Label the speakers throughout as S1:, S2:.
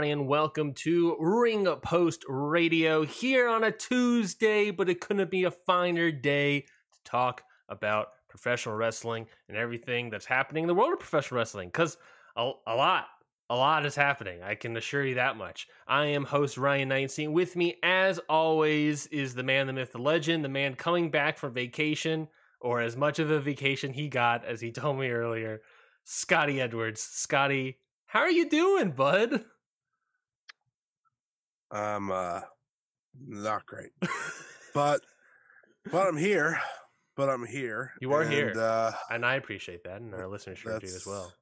S1: Everybody, and welcome to Ring Post Radio here on a Tuesday, but it couldn't be a finer day to talk about professional wrestling and everything that's happening in the world of professional wrestling because a, a lot, a lot is happening. I can assure you that much. I am host Ryan Nineteen. With me, as always, is the man, the myth, the legend, the man coming back from vacation, or as much of a vacation he got as he told me earlier, Scotty Edwards. Scotty, how are you doing, bud?
S2: I'm uh not great. but but I'm here. But I'm here.
S1: You are
S2: and,
S1: here.
S2: Uh
S1: And I appreciate that, and our listeners sure do as well.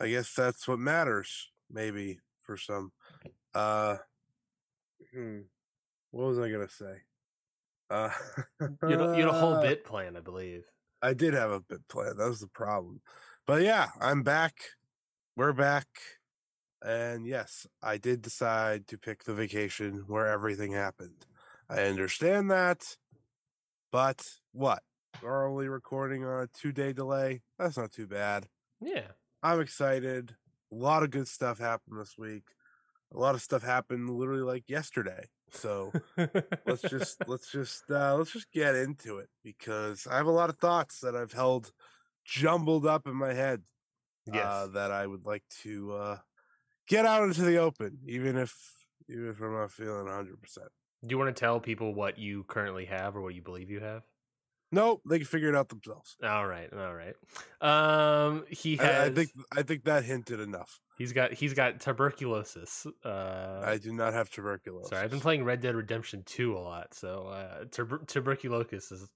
S2: I guess that's what matters, maybe, for some. Uh hmm, what was I gonna say? Uh
S1: You had, you had a whole bit plan, I believe.
S2: I did have a bit plan. That was the problem. But yeah, I'm back. We're back. And yes, I did decide to pick the vacation where everything happened. I understand that. But what? We're only recording on a two day delay. That's not too bad.
S1: Yeah.
S2: I'm excited. A lot of good stuff happened this week. A lot of stuff happened literally like yesterday. So let's just let's just uh let's just get into it because I have a lot of thoughts that I've held jumbled up in my head
S1: yes.
S2: uh that I would like to uh get out into the open even if even if I'm not feeling 100%.
S1: do you want to tell people what you currently have or what you believe you have?
S2: Nope, they can figure it out themselves.
S1: All right, all right. Um, he has.
S2: I, I think I think that hinted enough.
S1: he's got he's got tuberculosis. Uh,
S2: I do not have tuberculosis.
S1: sorry, I've been playing Red Dead Redemption two a lot, so uh, tuber- tuberculosis is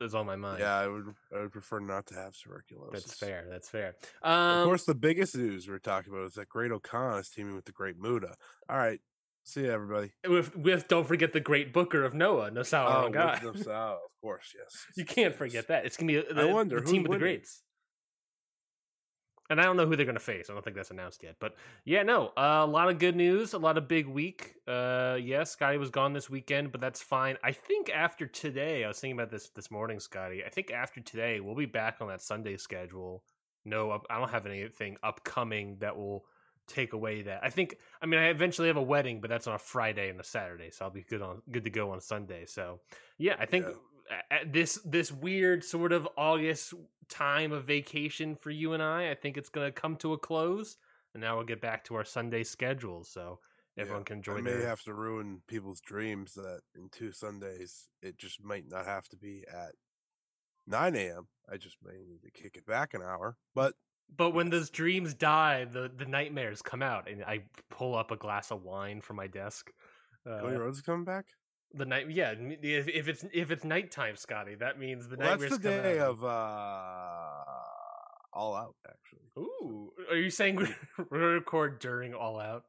S1: is on my mind.
S2: Yeah, I would I would prefer not to have tuberculosis.
S1: that's fair. That's fair.
S2: Of
S1: Um,
S2: course, the biggest news we're talking about is that Great O-Khan is teaming with the Great Muta. All right, see you, everybody.
S1: with with don't forget the great Booker of Noah, Nosawa
S2: Oh, with the- oh, of course, yes.
S1: You can't forget that. It's gonna be the,
S2: wonder
S1: the team of the
S2: winning.
S1: greats. And I don't know who they're gonna face. I don't think that's announced yet. But yeah, no, uh, a lot of good news, a lot of big week. Uh, yes, Scotty was gone this weekend, but that's fine. I think after today, I was thinking about this this morning, Scotty. I think after today, we'll be back on that Sunday schedule. No, I don't have anything upcoming that will take away that. I think. I mean, I eventually have a wedding, but that's on a Friday and a Saturday, so I'll be good on good to go on Sunday. So yeah, I think
S2: Yeah.
S1: At this this weird sort of August time of vacation for you and I, I think it's going to come to a close, and now we'll get back to our Sunday schedule, so everyone
S2: Yeah,
S1: can
S2: I
S1: enjoy
S2: may
S1: their.
S2: have to ruin people's dreams that in two Sundays it just might not have to be at 9 a.m. I just may need to kick it back an hour. But
S1: But when those dreams die, the the nightmares come out, and I pull up a glass of wine from my desk.
S2: Cody
S1: Uh,
S2: Rhodes coming back.
S1: The night, yeah. If, if it's if it's nighttime, Scotty, that means the
S2: Well,
S1: nightmares
S2: that's the day
S1: out.
S2: of uh All Out, actually.
S1: Ooh, are you saying we record during All Out?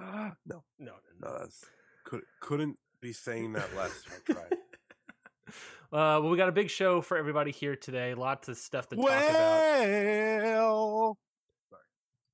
S2: no,
S1: No, no,
S2: no, that's could couldn't be saying that less if I tried.
S1: Uh, well, we got a big show for everybody here today. Lots of stuff to talk about.
S2: well,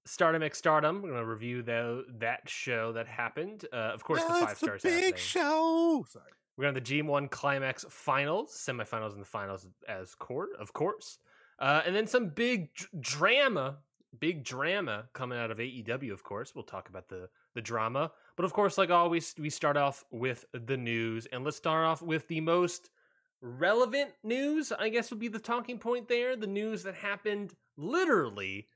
S1: Stardom X Stardom. We're going to review the, that show that happened. Uh, of course, the five
S2: the
S1: stars
S2: big
S1: happening.
S2: show. Sorry.
S1: We're going to the G1 Climax Finals, semifinals, and the finals as court, of course. Uh, and then some big dr- drama, big drama coming out of AEW. Of course, we'll talk about the the drama. But of course, like always, we start off with the news, and let's start off with the most relevant news. I guess would be the talking point there. The news that happened literally,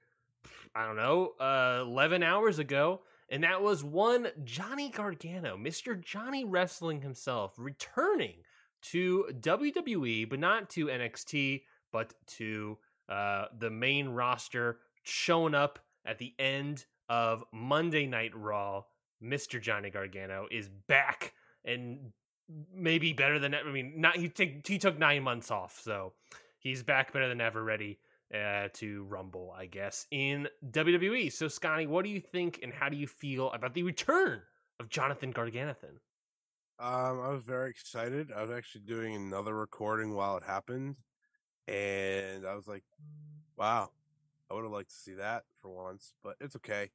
S1: I don't know, uh, eleven hours ago. And that was one Johnny Gargano, Mr. Johnny Wrestling himself, returning to WWE, but not to NXT, but to uh, the main roster, showing up at the end of Monday Night Raw. Mr. Johnny Gargano is back and maybe better than ever I mean, not he took he took nine months off, so he's back better than ever, ready uh, to Rumble, I guess, in WWE. So, Scotty, what do you think and how do you feel about the return of Jonathan Garganathan?
S2: Um, I was very excited. I was actually doing another recording while it happened, and I was like, "Wow, I would have liked to see that for once." But it's okay.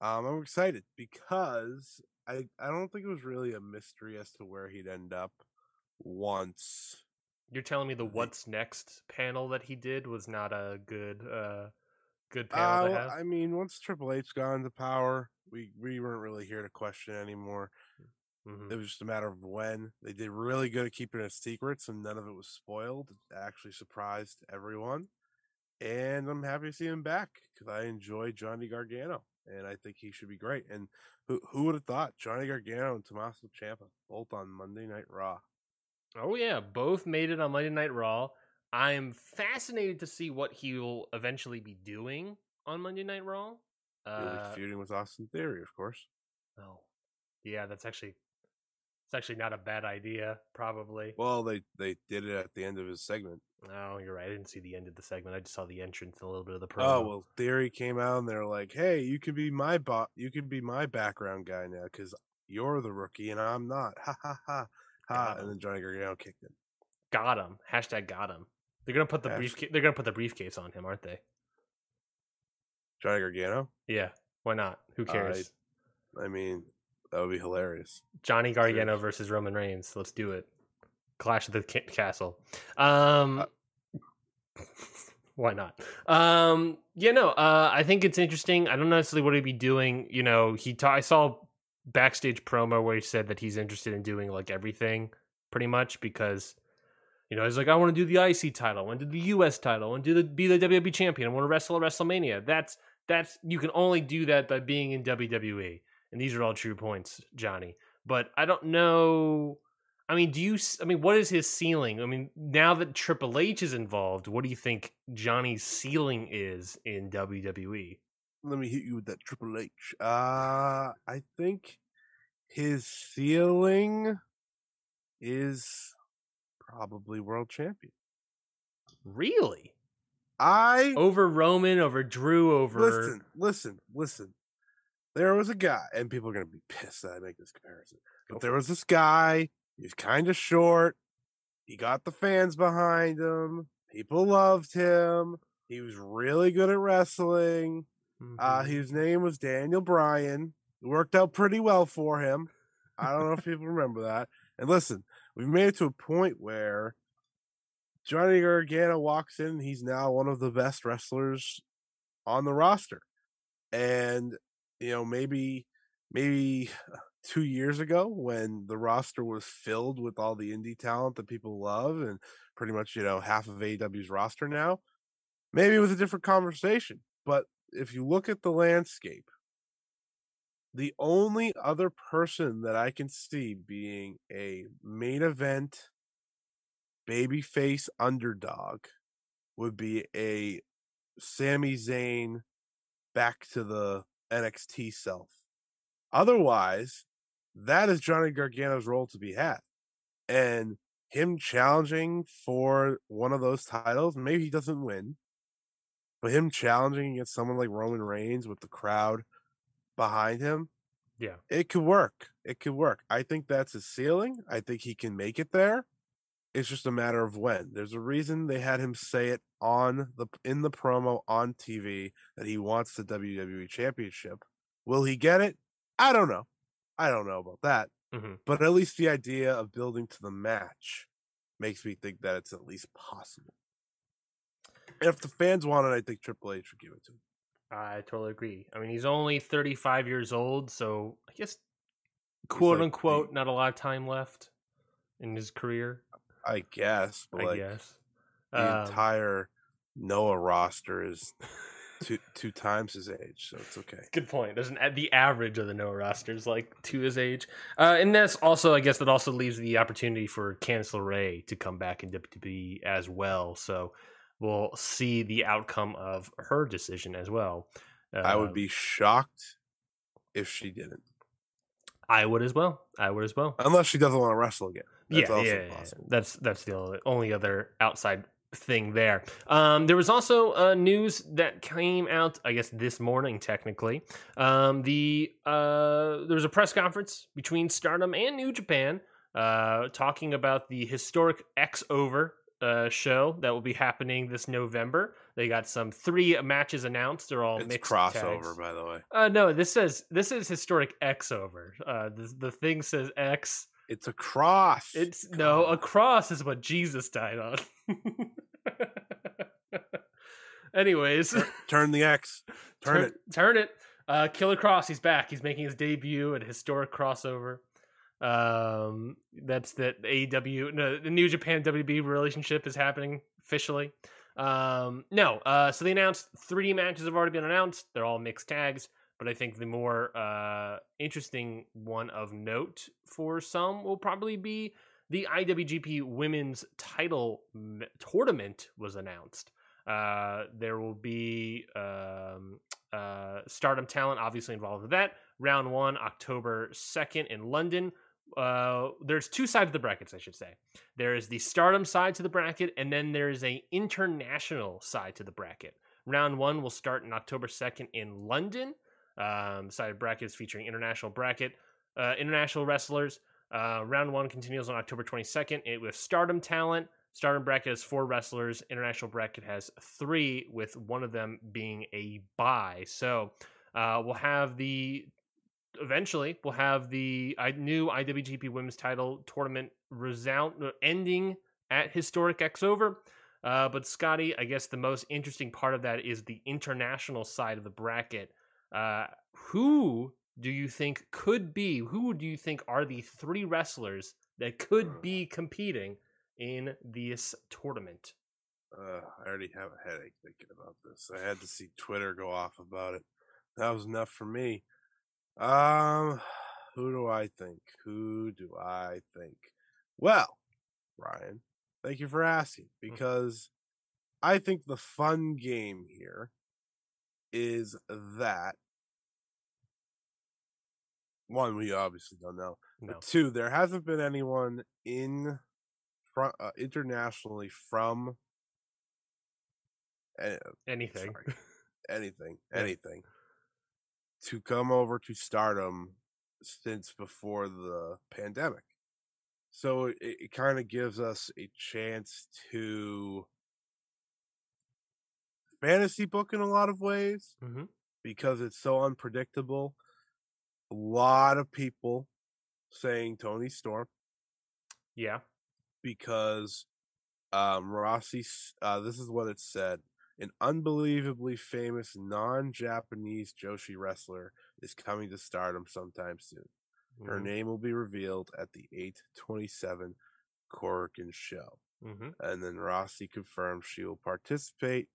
S2: Um, I'm excited because I I don't think it was really a mystery as to where he'd end up once.
S1: You're telling me the "What's Next" panel that he did was not a good uh good panel
S2: Uh,
S1: to have.
S2: I mean, once Triple H got into power, we we weren't really here to question anymore.
S1: Mhm.
S2: It was just a matter of when. They did really good at keeping it a secret, so none of it was spoiled. It actually surprised everyone. And I'm happy to see him back because I enjoy Johnny Gargano, and I think he should be great. And who who would have thought Johnny Gargano and Tommaso Ciampa both on Monday Night Raw?
S1: Oh yeah, both made it on Monday Night Raw. I am fascinated to see what he will eventually be doing on Monday Night Raw. Uh,
S2: feuding with Austin Theory, of course.
S1: oh, yeah, that's actually it's actually not a bad idea. Probably.
S2: Well, they they did it at the end of his segment.
S1: Oh, you're right. I didn't see the end of the segment. I just saw the entrance and a little bit of the promo.
S2: Oh well, Theory came out and they're like, "Hey, you can be my bot. You can be my background guy now because you're the rookie and I'm not." Ha ha ha ha! And then Johnny Gargano kicked him.
S1: got him. Hashtag got him. They're gonna put the briefcase. They're gonna put the briefcase on him, aren't they?
S2: Johnny Gargano.
S1: Yeah. Why not? Who cares?
S2: I mean, that would be hilarious.
S1: Johnny Gargano
S2: Seriously.
S1: versus Roman Reigns. Let's do it. Clash of the Ca- Castle. Um,
S2: Uh,
S1: why not? Um, yeah, no. Uh, I think it's interesting. I don't know necessarily what he'd be doing. You know, he. Ta- I saw backstage promo where he said that he's interested in doing like everything, pretty much because. You know, he's like, I want to do the IC title, to do the US title, to do the be the WWE champion, I want to wrestle at WrestleMania. That's that's you can only do that by being in WWE. And these are all true points, Johnny. But I don't know. I mean, do you? I mean, what is his ceiling? I mean, now that Triple H is involved, what do you think Johnny's ceiling is in? WWE?
S2: Let me hit you with that Triple H. Uh I think his ceiling is probably world champion.
S1: Really?
S2: I
S1: Over Roman, over Drew, over.
S2: listen, listen, listen. There was a guy, and people are gonna be pissed that I make this comparison. But there was this guy. He was kind of short. He got the fans behind him. People loved him. He was really good at wrestling. Uh,
S1: Mhm.
S2: his name was Daniel Bryan. It worked out pretty well for him. I don't know if people remember that. And listen, we've made it to a point where Johnny Gargano walks in. He's now one of the best wrestlers on the roster. And you know, maybe maybe two years ago when the roster was filled with all the indie talent that people love and pretty much, you know, half of AEW's roster now, maybe it was a different conversation. But if you look at the landscape, the only other person that I can see being a main event babyface underdog would be a Sami Zayn back to the NXT self. Otherwise, that is Johnny Gargano's role to be had. And him challenging for one of those titles, maybe he doesn't win, but him challenging against someone like Roman Reigns with the crowd behind him,
S1: Yeah.
S2: it could work. It could work. I think that's his ceiling. I think he can make it there. It's just a matter of when. There's a reason they had him say it on the in the promo on TV that he wants the WWE championship. Will he get it? I don't know. I don't know about that.
S1: Mhm.
S2: But at least the idea of building to the match makes me think that it's at least possible. And if the fans want it, I think Triple H would give it to him.
S1: I totally agree. I mean, he's only 35 years old, so I guess, quote
S2: like
S1: unquote, not a lot of time left in his career,
S2: I guess. But
S1: I
S2: like
S1: guess.
S2: the
S1: Um,
S2: entire Noah roster is two two times his age, so it's okay.
S1: Good point. There's an the average of the Noah roster is like two his age, uh, and that's also I guess that also leaves the opportunity for Candice LeRae to come back in WWE as well. So we'll see the outcome of her decision as well. Uh,
S2: I would be shocked if she didn't,
S1: I would as well. I would as well.
S2: unless she doesn't want to wrestle again. That's
S1: yeah,
S2: also
S1: yeah, yeah. That's that's the only, only other outside thing there. Um, there was also uh, news that came out, I guess, this morning. Technically, um, the uh, there was a press conference between Stardom and New Japan uh, talking about the historic X Over uh, show that will be happening this November. They got some three matches announced. They're all
S2: it's
S1: mixed
S2: crossover,
S1: tags.
S2: by the way.
S1: Uh, no, this says this is historic X over. Uh, the, the thing says X.
S2: It's a cross.
S1: It's no a cross is what Jesus died on. Anyways,
S2: Turn, turn the X. Turn,
S1: turn,
S2: it.
S1: turn it. Uh, Killer Kross, he's back. He's making his debut at historic crossover. Um, that's that AEW, no, the New Japan WB relationship is happening officially. Um, no, uh, so they announced three matches have already been announced. They're all mixed tags, but I think the more uh interesting one of note for some will probably be the IWGP Women's Title Tournament was announced. Uh, there will be um, uh, Stardom talent obviously involved with that. Round one, October second in London. Uh, there's two sides of the brackets, I should say. There is the Stardom side to the bracket, and then there is a international side to the bracket. Round one will start in October second in London. Um, side of brackets featuring international bracket, uh, international wrestlers. Uh, round one continues on October 22nd it, with Stardom talent. Stardom bracket has four wrestlers. International bracket has three, with one of them being a buy. So uh, we'll have the eventually we'll have the new IWGP Women's Title tournament resound uh, ending at historic X over. Uh, but Scotty, I guess the most interesting part of that is the international side of the bracket. Uh, who do you think could be? Who do you think are the three wrestlers that could be competing in this tournament?
S2: Uh, I already have a headache thinking about this. I had to see Twitter go off about it. That was enough for me. Um, who do I think? Who do I think? Well, Ryan, thank you for asking because I think the fun game here is that one we obviously don't know,
S1: No.
S2: but two there hasn't been anyone in front uh, internationally from uh,
S1: Anything.
S2: sorry, anything,
S1: Yeah.
S2: anything to come over to stardom since before the pandemic. So it, it kind of gives us a chance to fantasy book in a lot of ways
S1: hmm
S2: because it's so unpredictable. A lot of people saying Toni Storm
S1: Yeah.
S2: because um Rossy uh this is what it said an unbelievably famous non-Japanese Joshi wrestler is coming to stardom sometime soon. Her
S1: Mhm.
S2: name will be revealed at the 827 Corrigan show.
S1: Mhm.
S2: And then Rossy confirms she will participate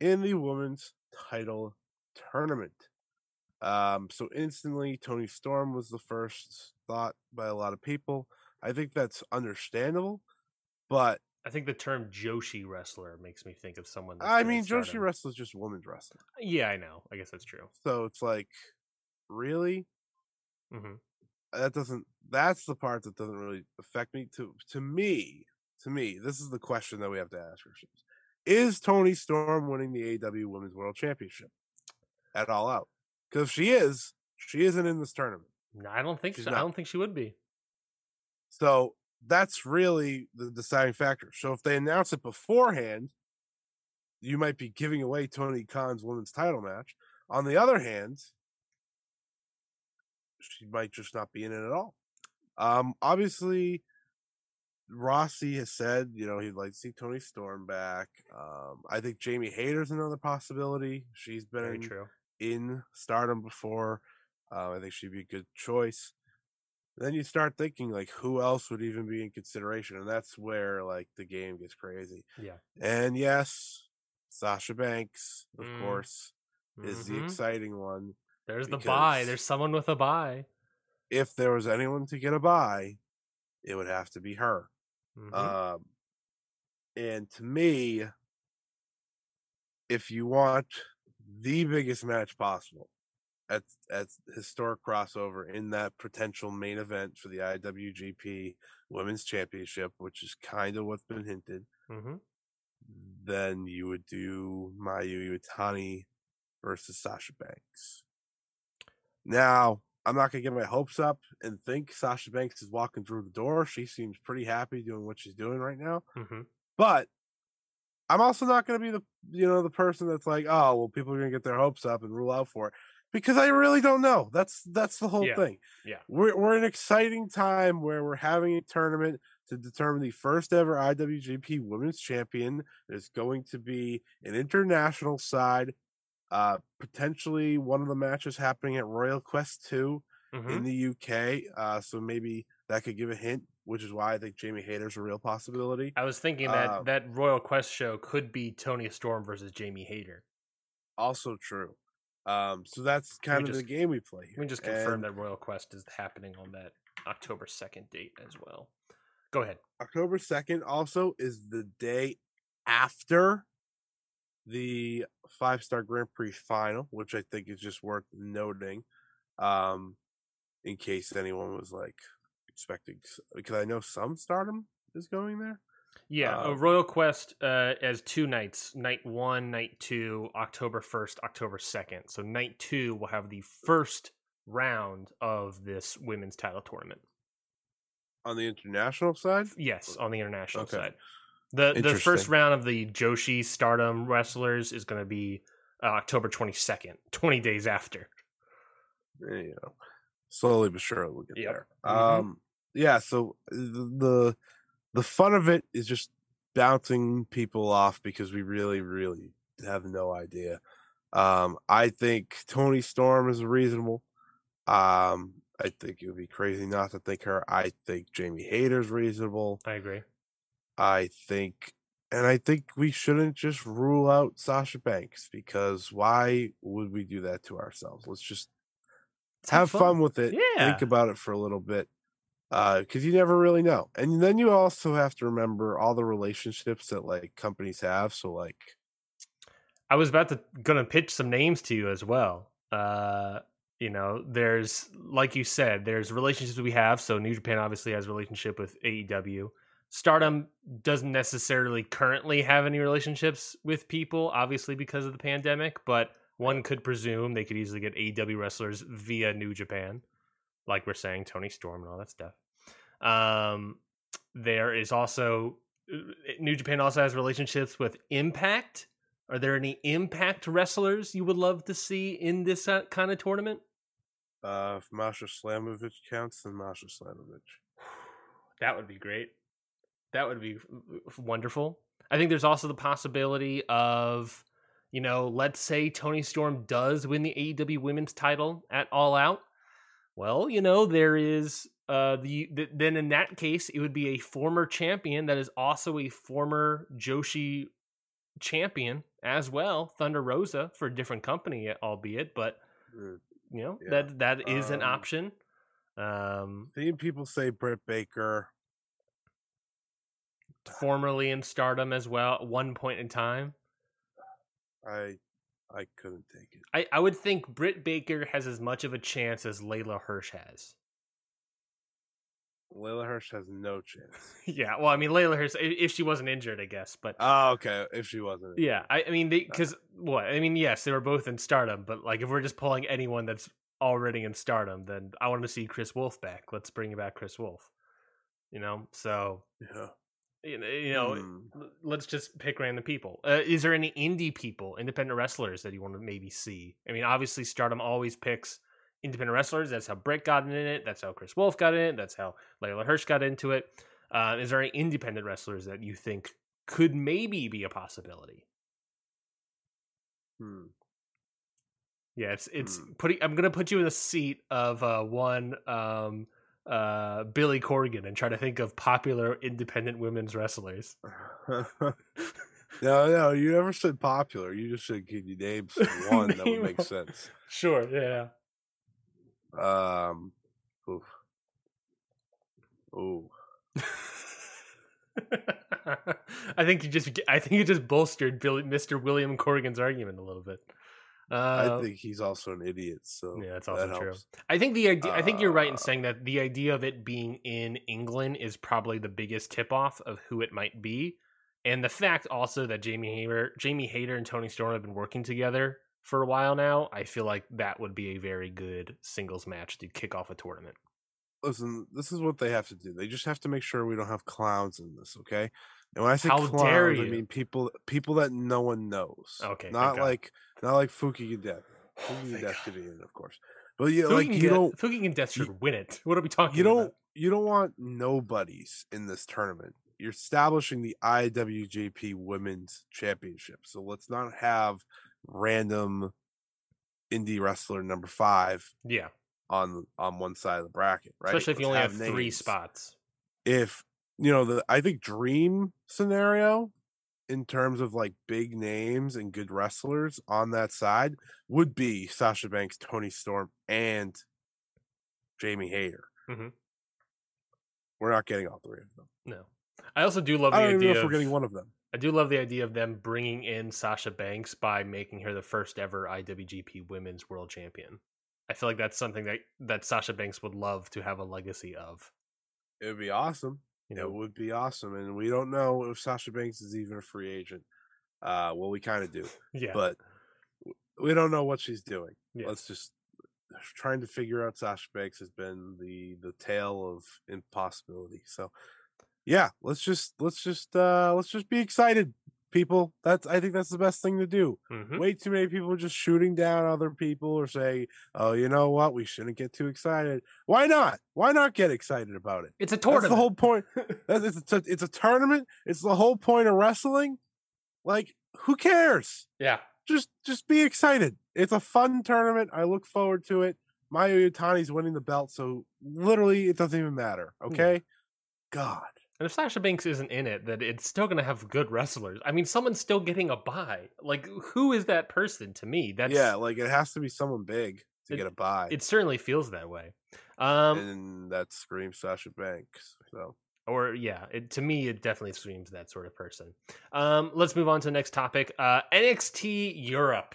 S2: in the women's title tournament. Um, so instantly, Toni Storm was the first thought by a lot of people. I think that's understandable, but
S1: I think the term Joshi wrestler makes me think of someone. That's
S2: I mean, Joshi wrestling is just women's wrestling.
S1: Yeah, I know. I guess that's true.
S2: So it's like, really?
S1: hmm
S2: that doesn't that's the part that doesn't really affect me to to me to me this is the question that we have to ask ourselves is toni storm winning the aew women's world championship at all out because if she is she isn't in this tournament
S1: No, I don't think
S2: She's
S1: so. I don't think she would be.
S2: so that's really the deciding factor so if they announce it beforehand you might be giving away tony khan's women's title match on the other hand she might just not be in it at all um obviously Rossy has said, you know, he'd like to see Toni Storm back. Um, I think Jamie Hayter's another possibility. She's been in,
S1: true.
S2: in stardom before. Uh, I think she'd be a good choice. Then you start thinking like who else would even be in consideration, and that's where like the game gets crazy.
S1: Yeah.
S2: And yes, Sasha Banks, of
S1: Mm.
S2: course, is the
S1: Mhm.
S2: exciting one.
S1: There's the buy. There's someone with a buy.
S2: If there was anyone to get a buy, it would have to be her.
S1: Mhm.
S2: Um, and to me, if you want the biggest match possible at at historic crossover in that potential main event for the IWGP Women's Championship, which is kind of what's been hinted,
S1: Mhm.
S2: then you would do Mayu Iwatani versus Sasha Banks. Now, I'm not gonna get my hopes up and think Sasha Banks is walking through the door. She seems pretty happy doing what she's doing right now.
S1: hmm
S2: But I'm also not gonna be the you know the person that's like, oh well, people are gonna get their hopes up and rule out for it because I really don't know. That's that's the whole
S1: Yeah.
S2: thing.
S1: Yeah.
S2: we're we're in an exciting time where we're having a tournament to determine the first ever IWGP Women's Champion. There's going to be an international side. Uh, potentially one of the matches happening at Royal Quest 2
S1: hmm
S2: in the UK. Uh, so maybe that could give a hint, which is why I think Jamie Hayter's a real possibility.
S1: I was thinking that
S2: Uh,
S1: that Royal Quest show could be Toni Storm versus Jamie Hayter.
S2: Also true. Um, so that's kind of
S1: just-
S2: the game we play here.
S1: We just confirm that Royal Quest is happening on that October second date as well. Go ahead.
S2: October 2nd also is the day after the five star Grand Prix final, which I think is just worth noting. Um, in case anyone was like expecting, because I know some stardom is going there.
S1: Yeah, uh,
S2: Um,
S1: Royal Quest uh, as two nights. Night one, night two, October first, October second. So night two will have the first round of this women's title tournament.
S2: On the international side,
S1: Yes, on the international
S2: Okay.
S1: side. The the first round of the Joshi Stardom wrestlers is going to be uh, October twenty second, twenty days after.
S2: you know, slowly but surely we'll get
S1: Yep.
S2: there.
S1: Mhm.
S2: Um, yeah. So the, the fun of it is just bouncing people off because we really, really have no idea. Um, I think Toni Storm is reasonable. Um, I think it would be crazy not to think her. I think Jamie Hayter's reasonable.
S1: I agree.
S2: I think, and I think we shouldn't just rule out Sasha Banks because why would we do that to ourselves? Let's just
S1: Let's
S2: have fun. with it.
S1: Yeah.
S2: Think about it for a little bit. Because you never really know. And then you also have to remember all the relationships that like companies have. So like
S1: I was about to gonna pitch some names to you as well. Uh, you know, there's like you said, there's relationships we have. So New Japan obviously has relationship with AEW. Stardom doesn't necessarily currently have any relationships with people, obviously because of the pandemic. But one could presume they could easily get AEW wrestlers via New Japan, like we're saying, Toni Storm and all that stuff. Um, there is also uh, New Japan also has relationships with Impact. Are there any Impact wrestlers you would love to see in this uh, kind of tournament?
S2: uh if Masha Slamovich counts, then Masha Slamovich.
S1: That would be great. That would be f- wonderful. I think there's also the possibility of, you know, let's say Toni Storm does win the AEW Women's Title at All Out. Well, you know, there is uh the, th- then in that case it would be a former champion that is also a former Joshi champion as well, Thunder Rosa for a different company albeit, but
S2: Mm.
S1: you know,
S2: Yeah.
S1: that that is an
S2: Um,
S1: option. Um
S2: Seeing people say Britt Baker.
S1: formerly in stardom as well at one point in time.
S2: I I couldn't take it.
S1: I, I would think Britt Baker has as much of a chance as Leyla Hirsch has.
S2: Leyla Hirsch has no chance.
S1: yeah, well, I mean, Leyla Hirsch, if she wasn't injured, I guess. But
S2: Oh, okay. If she wasn't.
S1: yeah, I, I mean, because what? I mean, yes, they were both in stardom, but like if we're just pulling anyone that's already in stardom, then I want to see Kris Wolf back. Let's bring back Kris Wolf. You know, so
S2: Yeah.
S1: you know, l- let's just pick random people. Uh, is there any indie people, independent wrestlers that you want to maybe see? I mean, obviously, Stardom always picks independent wrestlers. That's how Britt got in it. That's how Kris Wolf got in it. That's how Leyla Hirsch got into it. Uh, is there any independent wrestlers that you think could maybe be a possibility?
S2: Hmm.
S1: Yeah, it's it's
S2: Hmm.
S1: putting. I'm gonna put you in the seat of uh, one um, uh, Billy Corgan and try to think of popular independent women's wrestlers.
S2: no, no, you never said popular. You just said can you name one that would make sense.
S1: Sure. Yeah.
S2: Um, oof. Ooh.
S1: I think you just I think you just bolstered Billy, Mr. William Corgan's argument a little bit. Uh,
S2: I think he's also an idiot. So
S1: yeah, that's
S2: that
S1: also true.
S2: helps.
S1: I think the idea. I think you're right in
S2: Uh,
S1: saying that the idea of it being in England is probably the biggest tip off of who it might be. and the fact also that Jamie Hayter, Jamie Hayter, and Toni Storm have been working together for a while now, I feel like that would be a very good singles match to kick off a tournament.
S2: Listen, this is what they have to do. They just have to make sure we don't have clowns in this, okay? And when I say
S1: How
S2: clowns, I mean people people that no one knows.
S1: Okay,
S2: not
S1: God.
S2: like not like Fuki.
S1: Oh, Fukigen
S2: Death
S1: God.
S2: could be in, of course. But yeah,
S1: Fuki
S2: like you
S1: Get-
S2: don't
S1: Fuki and Death
S2: you-
S1: should win it. What are we talking
S2: you don't
S1: about?
S2: you don't want nobodies in this tournament. You're establishing the IWGP Women's Championship, so let's not have random indie wrestler number five
S1: Yeah,
S2: on on one side of the bracket, right?
S1: especially if you
S2: Let's
S1: only have, three spots.
S2: If you know the, I think dream scenario in terms of like big names and good wrestlers on that side would be Sasha Banks, Toni Storm, and Jamie Hayter.
S1: Mhm.
S2: We're not getting all three of them.
S1: No, I also do love the
S2: I don't even
S1: idea
S2: know if
S1: of
S2: we're getting one of them.
S1: I do love the idea of them bringing in Sasha Banks by making her the first ever IWGP Women's World Champion. I feel like that's something that that Sasha Banks would love to have a legacy of.
S2: It would be awesome.
S1: You
S2: It would be awesome, and we don't know if Sasha Banks is even a free agent. Uh, well, we kind of do,
S1: yeah,
S2: but we don't know what she's doing.
S1: yeah.
S2: let's just trying to figure out Sasha Banks has been the the tale of impossibility. So yeah, let's just let's just uh let's just be excited, people. That's I think that's the best thing to do.
S1: Mhm.
S2: Way too many people just shooting down other people or say, "Oh, you know what? We shouldn't get too excited." Why not? Why not get excited about it?
S1: It's a tournament.
S2: That's the whole point. That's, it's a it's a tournament. It's the whole point of wrestling. Like, who cares?
S1: yeah,
S2: just just be excited. It's a fun tournament. I look forward to it. Mayu Iwatani's winning the belt, so literally it doesn't even matter.
S1: Hmm.
S2: Okay. God.
S1: And if Sasha Banks isn't in it, then it's still going to have good wrestlers. I mean, someone's still getting a buy. Like, who is that person to me? That's
S2: yeah, like it has to be someone big to
S1: It-
S2: get a buy.
S1: It certainly feels that way. Um,
S2: and that screams Sasha Banks. So
S1: or yeah it, to me it definitely screams that sort of person um let's move on to the next topic uh nxt europe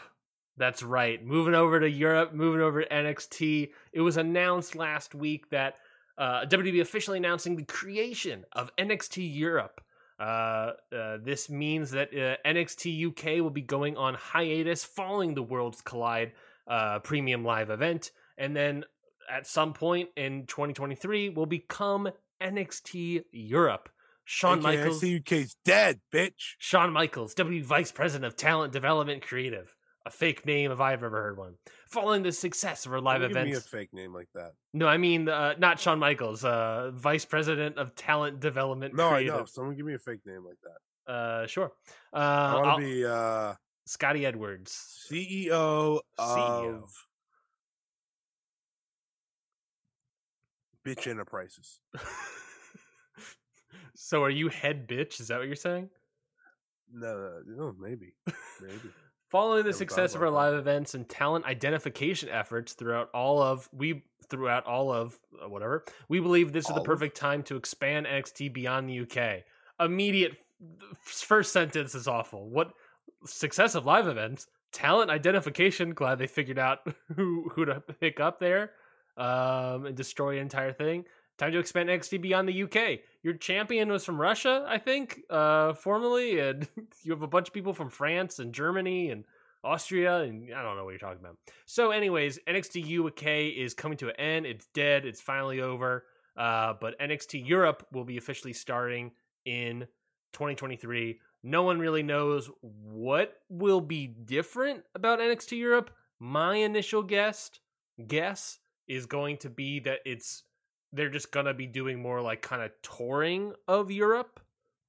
S1: that's right moving over to europe moving over to nxt it was announced last week that uh wwe officially announcing the creation of nxt europe uh, uh, this means that uh, NXT UK will be going on hiatus following the Worlds Collide uh, premium live event, and then at some point in 2023 will become NXT Europe. Shawn
S2: AKA
S1: Michaels,
S2: UK's dead, bitch.
S1: Shawn Michaels, W Vice President of Talent Development Creative, a fake name if I've ever heard one. Following the success of her live
S2: Don't give me a fake name like that.
S1: no, I mean uh, not Shawn Michaels, uh, Vice President of Talent Development
S2: No, I know. Someone give me a fake name like that.
S1: Uh, sure. Uh,
S2: I want
S1: I'll-
S2: to be uh
S1: Scotty Edwards.
S2: CEO
S1: CEO.
S2: of Bitch Enterprises.
S1: so are you head bitch? Is that what you're saying?
S2: No, no, no, maybe, maybe.
S1: Following the success of our live events and talent identification efforts throughout all of we throughout all of uh, whatever, we believe this is
S2: All
S1: the
S2: of?
S1: perfect time to expand NXT beyond the UK. Immediate first sentence is awful. What success of live events, talent identification? Glad they figured out who who to pick up there, um, and destroy the entire thing. Time to expand NXT beyond the UK. Your champion was from Russia, I think, uh, formerly, and you have a bunch of people from France and Germany and Austria, and I don't know what you're talking about. So, anyways, NXT UK is coming to an end. It's dead. It's finally over. Uh, but NXT Europe will be officially starting in 2023. No one really knows what will be different about NXT Europe. My initial guess guess is going to be that it's they're just gonna be doing more like kind of touring of Europe.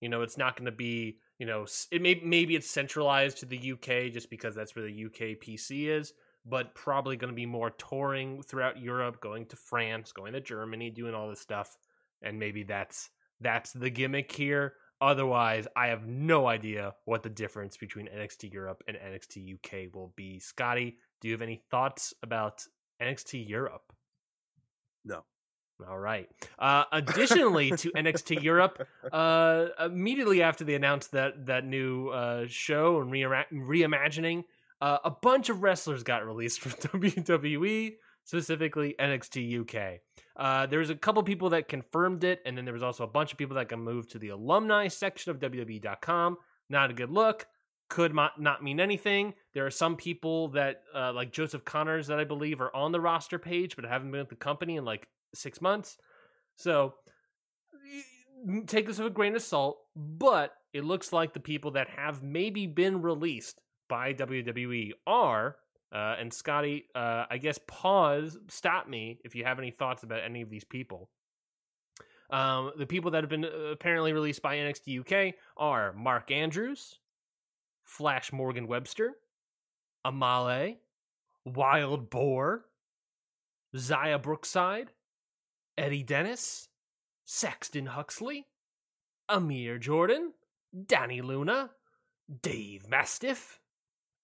S1: You know, it's not gonna be you know it may maybe it's centralized to the UK just because that's where the UK PC is, but probably gonna be more touring throughout Europe, going to France, going to Germany, doing all this stuff, and maybe that's that's the gimmick here. Otherwise, I have no idea what the difference between NXT Europe and NXT UK will be. Scotty, do you have any thoughts about NXT Europe?
S2: No.
S1: All right. Uh, additionally to NXT Europe, uh, immediately after they announced that that new uh, show and reima- reimagining, uh, a bunch of wrestlers got released from WWE, specifically NXT UK. Uh, there was a couple people that confirmed it, and then there was also a bunch of people that got moved to the alumni section of WWE.com. Not a good look. Could not mean anything. There are some people that, uh, like Joseph Connors, that I believe are on the roster page, but haven't been with the company in like six months. So take this with a grain of salt, but it looks like the people that have maybe been released by WWE are uh, and Scotty, uh, I guess pause, stop me if you have any thoughts about any of these people. Um, the people that have been uh, apparently released by NXT UK are Mark Andrews, Flash Morgan Webster, Amale, Wild Boar, Xia Brookside, Eddie Dennis, Saxton Huxley, Amir Jordan, Dani Luna, Dave Mastiff,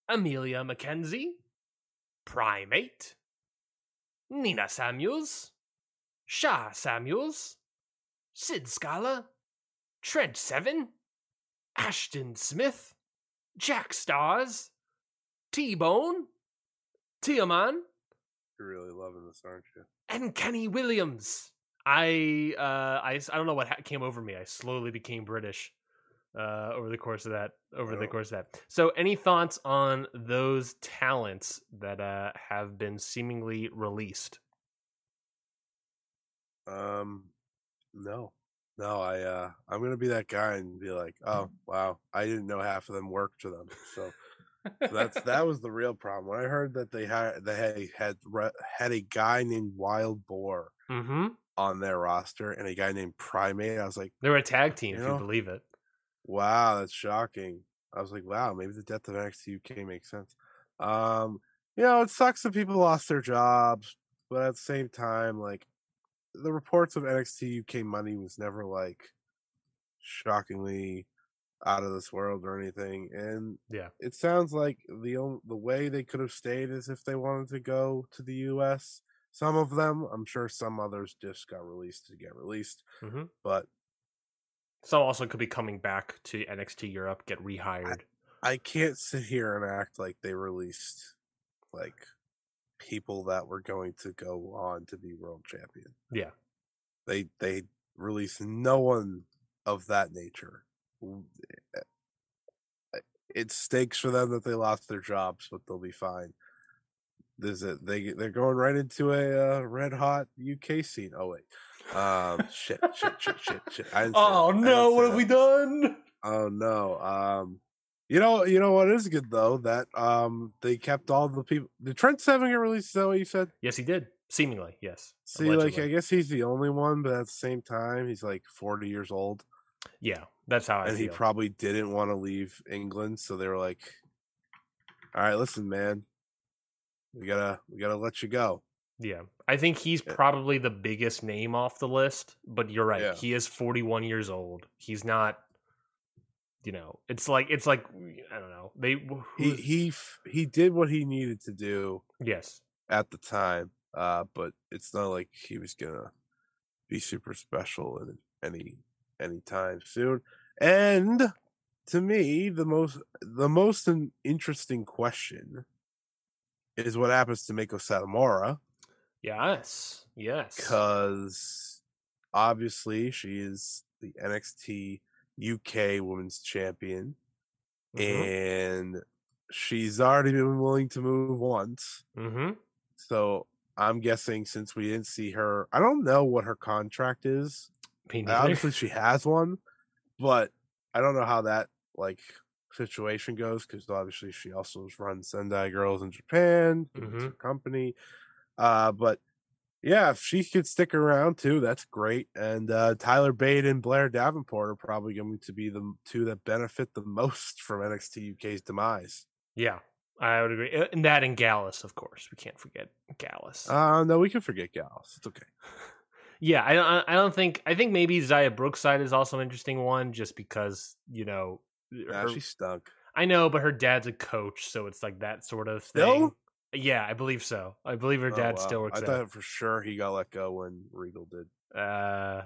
S1: Amelia McKenzie, Primate, Nina Samuels, Sha Samuels, Sid Scala, Trent Seven, Ashton Smith, Jack Starz, T Bone, Teoman.
S2: You're really loving this, aren't you?
S1: And Kenny Williams. I uh, I I don't know what came over me. I slowly became British uh, over the course of that over the course of that. So, any thoughts on those talents that uh, have been seemingly released?
S2: Um, no, no. I uh, I'm gonna be that guy and be like, oh wow, I didn't know half of them worked for them. So. So that's that was the real problem. When I heard that they had they had had, a guy named Wild Boar
S1: mm-hmm.
S2: on their roster and a guy named Primate, I was like,
S1: they were a tag team, you if know, you believe it.
S2: Wow, that's shocking. I was like, wow, maybe the death of NXT UK makes sense. Um, you know, it sucks that people lost their jobs, but at the same time, like the reports of NXT UK money was never like shockingly out of this world or anything. And
S1: yeah,
S2: it sounds like the only, the way they could have stayed is if they wanted to go to the US. Some of them, I'm sure some others just got released to get released,
S1: mm-hmm.
S2: but
S1: some also could be coming back to NXT Europe, get rehired.
S2: I, I can't sit here and act like they released like people that were going to go on to be world champion.
S1: Yeah.
S2: They they released no one of that nature. Eh, eh, it stakes for them that they lost their jobs, but they'll be fine. There's a, they they're going right into a uh, red hot UK scene. Oh wait, um, shit, shit, shit, shit, shit.
S1: oh no, what have we done?
S2: Oh no. Um, you know, you know what is good though that um they kept all the people. Did Trent Seven get released? Is that what you said?
S1: Yes, he did. Seemingly, yes.
S2: See, Allegedly. like I guess he's the only one, but at the same time, he's like forty years old.
S1: Yeah, that's how I.
S2: And
S1: feel.
S2: he probably didn't want to leave England, so they were like, "All right, listen, man, we gotta we gotta let you go."
S1: Yeah. I think he's yeah. probably the biggest name off the list, but you're right.
S2: Yeah.
S1: He is 41 years old. He's not you know, it's like it's like I don't know. They
S2: he he he did what he needed to do.
S1: Yes.
S2: At the time. Uh but it's not like he was going to be super special in any any time soon. And to me, the most the most interesting question is what happens to Meiko Satomura
S1: Yes. Yes.
S2: Because obviously she is the NXT UK Women's Champion. Mm-hmm. And she's already been willing to move once.
S1: Mm-hmm.
S2: So I'm guessing since we didn't see her, I don't know what her contract is. Obviously, she has one, but I don't know how that like situation goes because obviously she also runs Sendai Girls in Japan, mm-hmm. her company. Uh, but yeah, if she could stick around too, that's great. And uh, Tyler Bate and Blair Davenport are probably going to be the two that benefit the most from NXT UK's demise.
S1: Yeah, I would agree. And that and Gallus, of course. We can't forget Gallus.
S2: Uh, no, we can forget Gallus. It's okay.
S1: yeah, I don't. I don't think. I think maybe Xia Brookside is also an interesting one, just because you know.
S2: Her, she stunk.
S1: I know, but her dad's a coach, so it's like that sort of thing. Still? Yeah, I believe so. I believe her oh, dad oh, wow. still works there.
S2: I thought for sure he got let go when Regal did.
S1: Uh,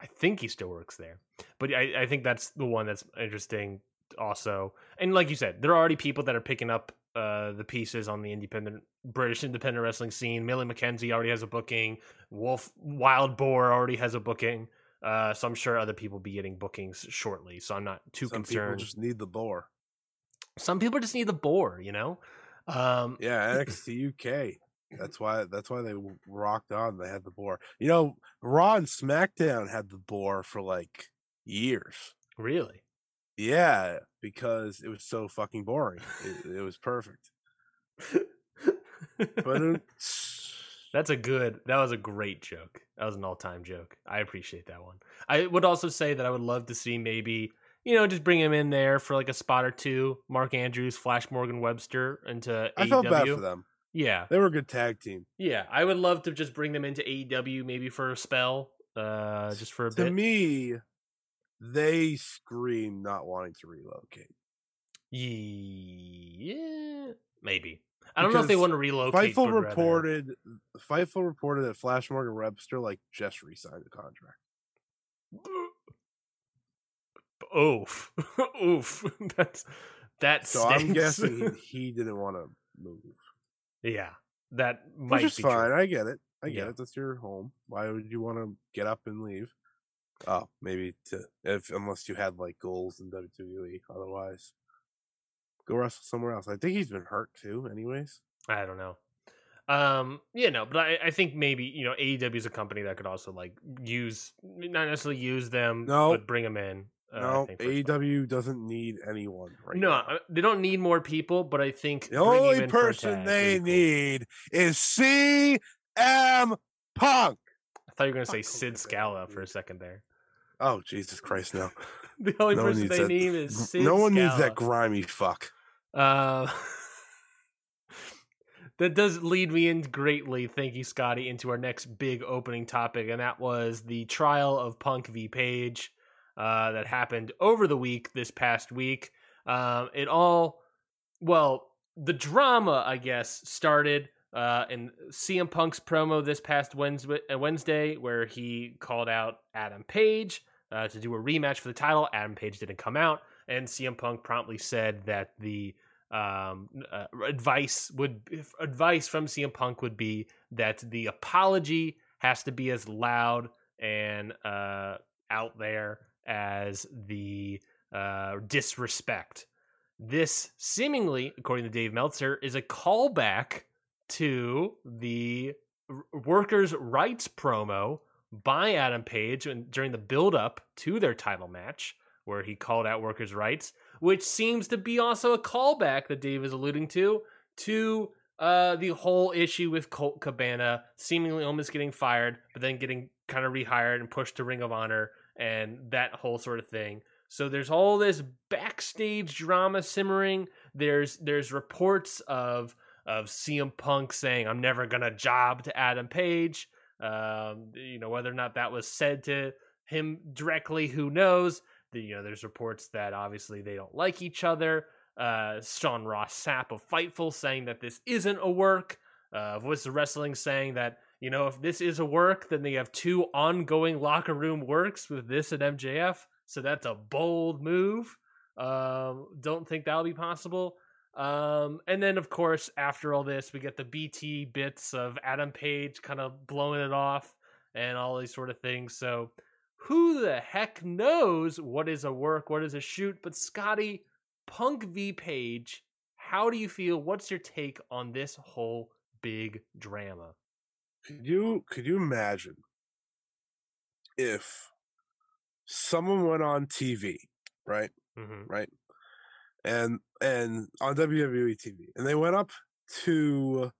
S1: I think he still works there. But I, I think that's the one that's interesting also. And like you said, there are already people that are picking up uh, the pieces on the independent British independent wrestling scene. Millie McKenzie already has a booking. Wolf Wild Boar already has a booking. Uh, so I'm sure other people will be getting bookings shortly. So I'm not too
S2: Some
S1: concerned.
S2: people just need the boar.
S1: Some people just need the boar, you know. Um,
S2: Yeah, NXT UK. That's why. That's why they rocked on. They had the boar. You know, Raw and SmackDown had the boar for like years.
S1: really.
S2: Yeah, because it was so fucking boring. It, it was perfect. But
S1: That's a good. That was a great joke. That was an all-time joke. I appreciate that one. I would also say that I would love to see maybe you know just bring him in there for like a spot or two. Mark Andrews, Flash Morgan Webster into
S2: I
S1: AEW.
S2: felt bad for them.
S1: Yeah,
S2: They were a good tag team.
S1: yeah. I would love to just bring them into AEW maybe for a spell, uh, just for a
S2: To
S1: bit.
S2: To me, they scream not wanting to relocate.
S1: yeah, maybe. I don't know if they want to relocate.
S2: Fightful
S1: but rather-
S2: reported. Fightful reported that Flash Morgan Webster like just re-signed the contract.
S1: Oof, oof. That's that.
S2: So I'm guessing he, he didn't want to move.
S1: Yeah, that might
S2: Which is
S1: be
S2: fine.
S1: true.
S2: I get it. I get
S1: Yeah.
S2: it. That's your home. Why would you want to get up and leave? Oh, maybe to if unless you had like goals in WWE. Otherwise, go wrestle somewhere else. I think he's been hurt too. Anyways,
S1: I don't know. Um, yeah, no, but I, I think maybe you know AEW is a company that could also like use not necessarily use them,
S2: No.
S1: but bring them in. uh,
S2: no,
S1: think, for a spot.
S2: AEW doesn't need anyone right
S1: no,
S2: now.
S1: uh, they don't need more people, but I think
S2: The only
S1: in for a
S2: person they
S1: would be cool.
S2: need is CM Punk.
S1: I thought you were gonna say Sid Scala for a second there.
S2: Oh Jesus Christ! No,
S1: The only
S2: No
S1: person they
S2: that.
S1: need is Sid
S2: no one needs that grimy fuck.
S1: Uh, that does lead me in greatly, thank you, Scotty, into our next big opening topic, and that was the trial of Punk v Page uh, that happened over the week, this past week. Um, it all, well, the drama, I guess, started uh, in CM Punk's promo this past Wednesday, Wednesday where he called out Adam Page uh, to do a rematch for the title. Adam Page didn't come out, and CM Punk promptly said that the um, uh, advice would advice from CM Punk would be that the apology has to be as loud and uh, out there as the uh, disrespect. This seemingly, according to Dave Meltzer, is a callback to the workers' rights promo by Adam Page during the build-up to their title match, where he called out workers' rights, which seems to be also a callback that Dave is alluding to to uh, the whole issue with Colt Cabana seemingly almost getting fired, but then getting kind of rehired and pushed to Ring of Honor and that whole sort of thing. So there's all this backstage drama simmering. There's there's reports of of CM Punk saying I'm never gonna job to Adam Page. Um, you know whether or not that was said to him directly, who knows? The, you know, there's reports that obviously they don't like each other. Uh, Sean Ross Sapp of Fightful saying that this isn't a work. Uh, Voice of Wrestling saying that you know if this is a work, then they have two ongoing locker room works with this and MJF. So that's a bold move. Um, don't think that'll be possible. Um, and then of course after all this, we get the BT bits of Adam Page kind of blowing it off and all these sort of things. So who the heck knows what is a work, what is a shoot? But Scotty, Punk v Page, how do you feel? What's your take on this whole big drama?
S2: Could you could you imagine if someone went on TV, right?
S1: Mm-hmm.
S2: Right. And and on WWE TV and they went up to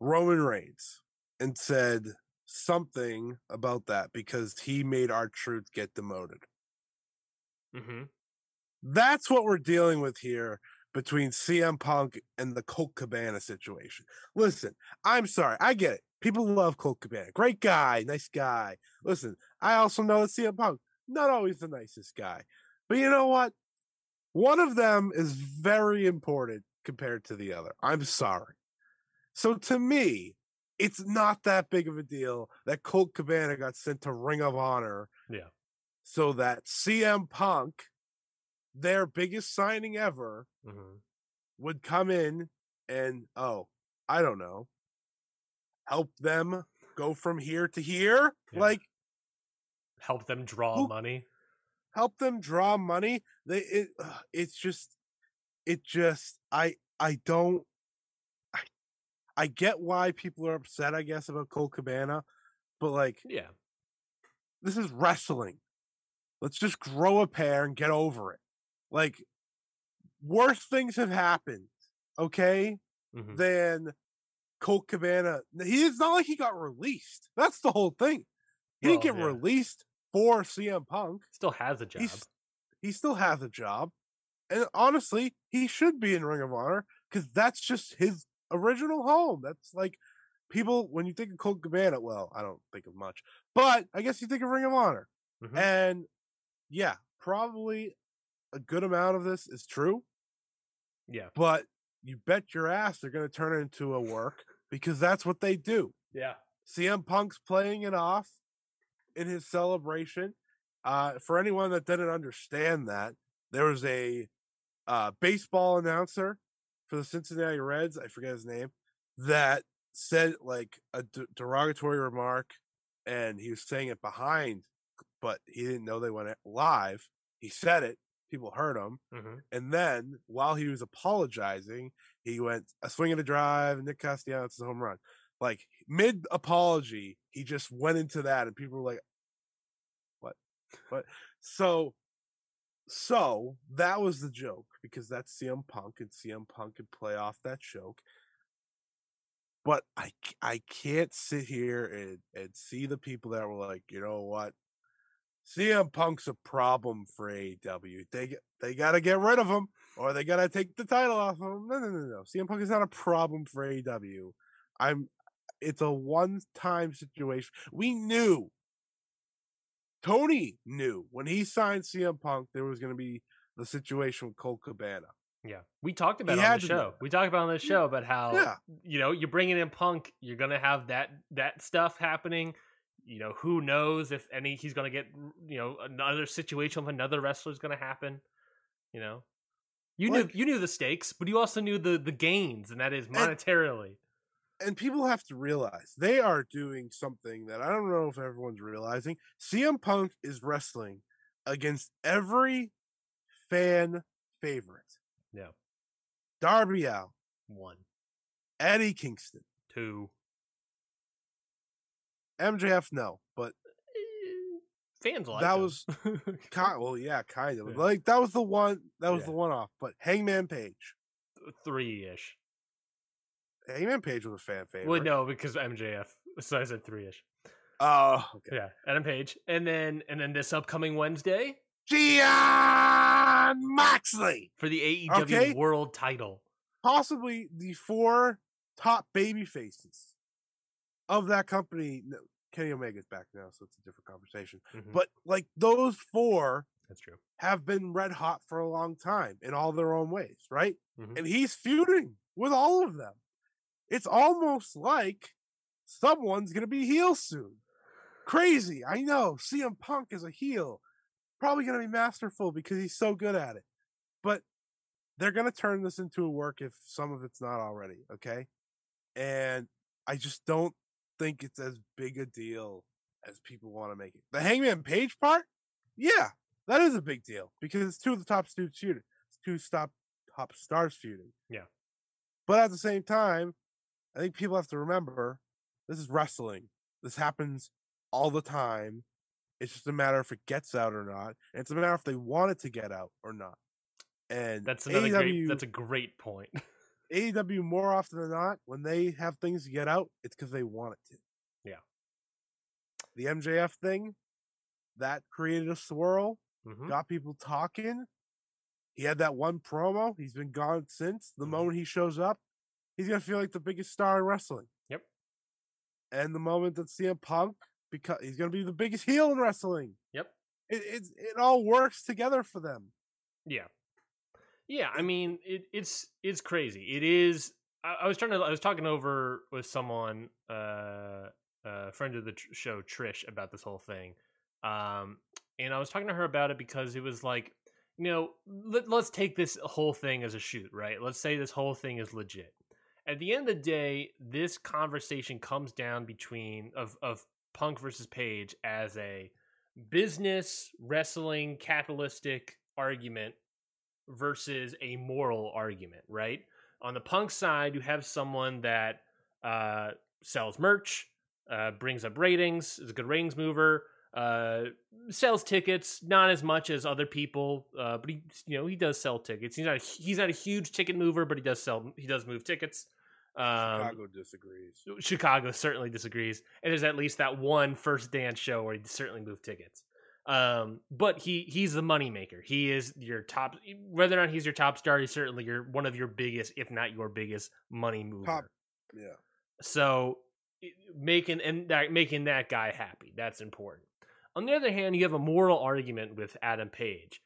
S2: Roman Reigns and said something about that because he made R-Truth get demoted.
S1: Mm-hmm.
S2: That's what we're dealing with here between CM Punk and the Colt Cabana situation. Listen, I'm sorry. I get it. People love Colt Cabana. Great guy, nice guy. Listen, I also know that CM Punk, not always the nicest guy. But you know what? One of them is very important compared to the other. I'm sorry. So to me, it's not that big of a deal that Colt Cabana got sent to Ring of Honor.
S1: Yeah.
S2: So that CM Punk, their biggest signing ever,
S1: Mm-hmm.
S2: would come in and oh, I don't know, help them go from here to here,
S1: Yeah.
S2: like
S1: Help them draw
S2: Who-
S1: money.
S2: Help them draw money. They it it's just it just I I don't I I get why people are upset, I guess, about Colt Cabana, but like
S1: Yeah.
S2: this is wrestling. Let's just grow a pair and get over it. Like worse things have happened, okay?
S1: Mhm.
S2: Than Colt Cabana. He it's not like he got released. That's the whole thing. He didn't get
S1: yeah.
S2: released for CM Punk.
S1: Still has a job.
S2: He's he still has a job. And honestly, he should be in Ring of Honor because that's just his original home. That's like people when you think of Colt Cabana, well, I don't think of much, but I guess you think of Ring of Honor.
S1: Mhm.
S2: And yeah, probably a good amount of this is true,
S1: yeah.
S2: but you bet your ass they're going to turn it into a work because that's what they do.
S1: Yeah.
S2: CM Punk's playing it off in his celebration. Uh, for anyone that didn't understand that, there was a uh, baseball announcer for the Cincinnati Reds, I forget his name, that said like a d- derogatory remark, and he was saying it behind, but he didn't know they went live. He said it, people heard him,
S1: hmm
S2: and then while he was apologizing, he went a swing and a drive, Nick Castellanos a home run. Like mid apology, he just went into that, and people were like, "What? What?" So, so that was the joke because that's CM Punk, and CM Punk could play off that joke. But I I can't sit here and and see the people that were like, you know what, CM Punk's a problem for AEW. They they got to get rid of him, or they got to take the title off of him. No, no, no, no. CM Punk is not a problem for AEW. I'm. It's a one-time situation. We knew. Tony knew when he signed CM Punk there was going to be the situation with Colt Cabana.
S1: Yeah. We talked about on the show. We talked about it on the show about how
S2: Yeah.
S1: you know you're bringing in Punk. You're gonna have that that stuff happening. You know who knows if any he's gonna get you know another situation with another wrestler's gonna happen. You know, you
S2: Like-
S1: knew you knew the stakes, but you also knew the the gains, and that is monetarily.
S2: And people have to realize they are doing something that I don't know if everyone's realizing. CM Punk is wrestling against every fan favorite.
S1: Yeah.
S2: Darby Allin,
S1: One,
S2: Eddie Kingston,
S1: two,
S2: MJF, no, but
S1: eh, fans like
S2: That
S1: him.
S2: was kind well, yeah, kind of
S1: Yeah.
S2: like that was the one that was
S1: Yeah.
S2: the one off. But Hangman Page,
S1: three ish.
S2: Hangman Page was a fan favorite.
S1: Well, no, because MJF. So I said three ish.
S2: oh, okay.
S1: Yeah, Adam Page, and then and then this upcoming Wednesday
S2: Jon Moxley,
S1: for the AEW
S2: Okay.
S1: World Title.
S2: possibly the four top baby faces of that company. No, Kenny Omega's back now, so it's a different conversation.
S1: Mhm,
S2: But like those four
S1: that's true.
S2: have been red hot for a long time in all their own ways, right?
S1: Mhm.
S2: And he's feuding with all of them. It's almost like someone's gonna be heel soon. Crazy, I know. CM Punk is a heel, probably gonna be masterful because he's so good at it. But they're gonna turn this into a work if some of it's not already, okay? And I just don't think it's as big a deal as people want to make it. The Hangman Page part, yeah, that is a big deal because it's two of the top feuding. It's two top top stars feuding.
S1: Yeah.
S2: But at the same time, I think people have to remember this is wrestling. This happens all the time. It's just a matter if it gets out or not. And it's a matter if they want it to get out or not. And
S1: That's another
S2: AEW,
S1: great. That's a great point.
S2: AEW more often than not, when they have things to get out, it's because they want it to.
S1: Yeah.
S2: The MJF thing, that created a swirl,
S1: Mhm.
S2: got people talking. He had that one promo. He's been gone since. The
S1: Mhm.
S2: moment he shows up, he's gonna feel like the biggest star in wrestling.
S1: Yep.
S2: And the moment that CM Punk, because he's gonna be the biggest heel in wrestling.
S1: Yep.
S2: It it, it all works together for them.
S1: Yeah, yeah. I mean, it, it's it's crazy. It is. I, I was trying to. I was talking over with someone, uh, a friend of the tr- show, Trish, about this whole thing. Um, and I was talking to her about it because it was like, you know, let, let's take this whole thing as a shoot, right? Let's say this whole thing is legit. At the end of the day, this conversation comes down between of of Punk versus Page as a business wrestling capitalistic argument versus a moral argument, right? On the Punk side, you have someone that uh, sells merch, uh, brings up ratings, is a good ratings mover, uh, sells tickets, not as much as other people, uh, but he, you know, he does sell tickets. He's not a, he's not a huge ticket mover, but he does sell he does move tickets.
S2: Um, Chicago disagrees.
S1: Chicago certainly disagrees, and there's at least that one first dance show where he certainly moved tickets. Um, but he he's the moneymaker. He is your top. Whether or not he's your top star, he's certainly your one of your biggest, if not your biggest, money mover. Top,
S2: yeah.
S1: So making and that making that guy happy that's important. On the other hand, you have a moral argument with Adam Page.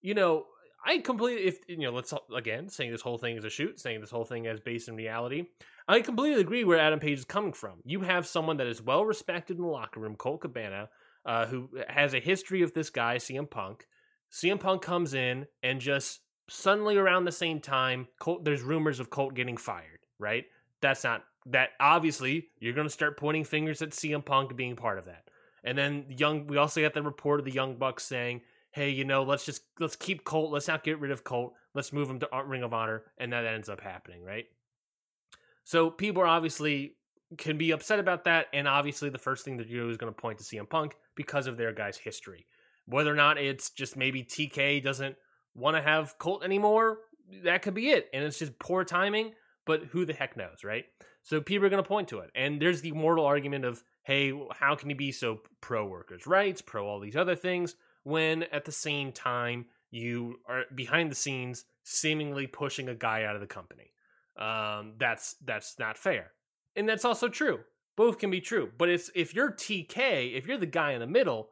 S1: You know, I completely, if you know, let's again saying this whole thing is a shoot, saying this whole thing is based in reality. I completely agree where Adam Page is coming from. You have someone that is well respected in the locker room, Colt Cabana, uh, who has a history of this guy, CM Punk. CM Punk comes in and just suddenly around the same time, Colt, there's rumors of Colt getting fired. Right? That's not that. Obviously, you're going to start pointing fingers at CM Punk being part of that. And then young, we also got the report of the Young Bucks saying, "Hey, you know, let's just let's keep Colt. Let's not get rid of Colt. Let's move him to Ring of Honor." And that ends up happening, right? So people are obviously can be upset about that, and obviously the first thing to do is going to point to CM Punk because of their guy's history. Whether or not it's just maybe TK doesn't want to have Colt anymore, that could be it, and it's just poor timing. But who the heck knows, right? So people are going to point to it, and there's the mortal argument of hey, how can you be so pro workers' rights, pro all these other things, when at the same time you are behind the scenes seemingly pushing a guy out of the company? Um, that's that's not fair, and that's also true. Both can be true, but it's if you're TK, if you're the guy in the middle,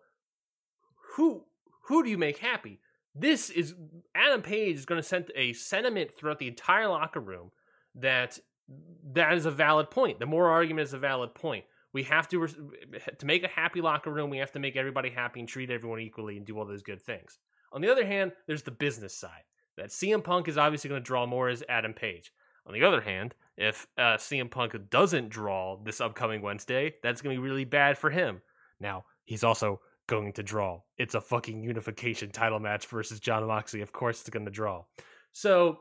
S1: who who do you make happy? This is Adam Page is going to send a sentiment throughout the entire locker room that that is a valid point. The moral argument is a valid point. We have to to make a happy locker room. We have to make everybody happy and treat everyone equally and do all those good things. On the other hand, there's the business side. That CM Punk is obviously going to draw more as Adam Page. On the other hand, if uh, CM Punk doesn't draw this upcoming Wednesday, that's going to be really bad for him. Now, he's also going to draw. It's a fucking unification title match versus Jon Moxley. Of course, it's going to draw. So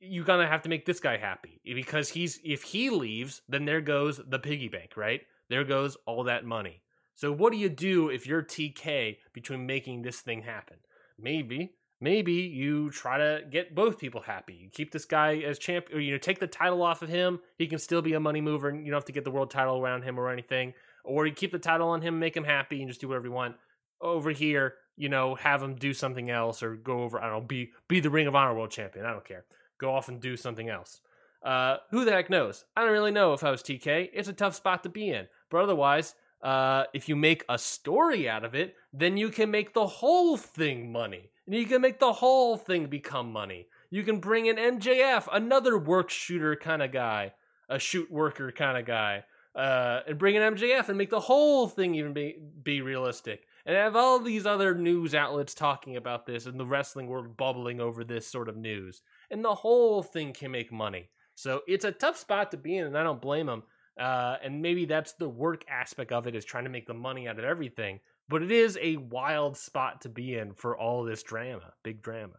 S1: you're gonna have to make this guy happy because he's if he leaves, then there goes the piggy bank, right? There goes all that money. So what do you do if you're TK between making this thing happen? Maybe, maybe you try to get both people happy. You keep this guy as champ, or you know, take the title off of him. He can still be a money mover, and you don't have to get the world title around him or anything. Or you keep the title on him, make him happy, and just do whatever you want. Over here, you know, have him do something else, or go over. I don't know, be be the Ring of Honor world champion. I don't care. Go off and do something else. Uh, who the heck knows? I don't really know if I was TK. It's a tough spot to be in. But otherwise, uh, if you make a story out of it, then you can make the whole thing money. And you can make the whole thing become money. You can bring in MJF, another work shooter kind of guy, a shoot worker kind of guy, uh, and bring in MJF and make the whole thing even be, be realistic. And have all these other news outlets talking about this and the wrestling world bubbling over this sort of news. And the whole thing can make money. So it's a tough spot to be in, and I don't blame them. Uh, and maybe that's the work aspect of it is trying to make the money out of everything. But it is a wild spot to be in for all this drama, big drama.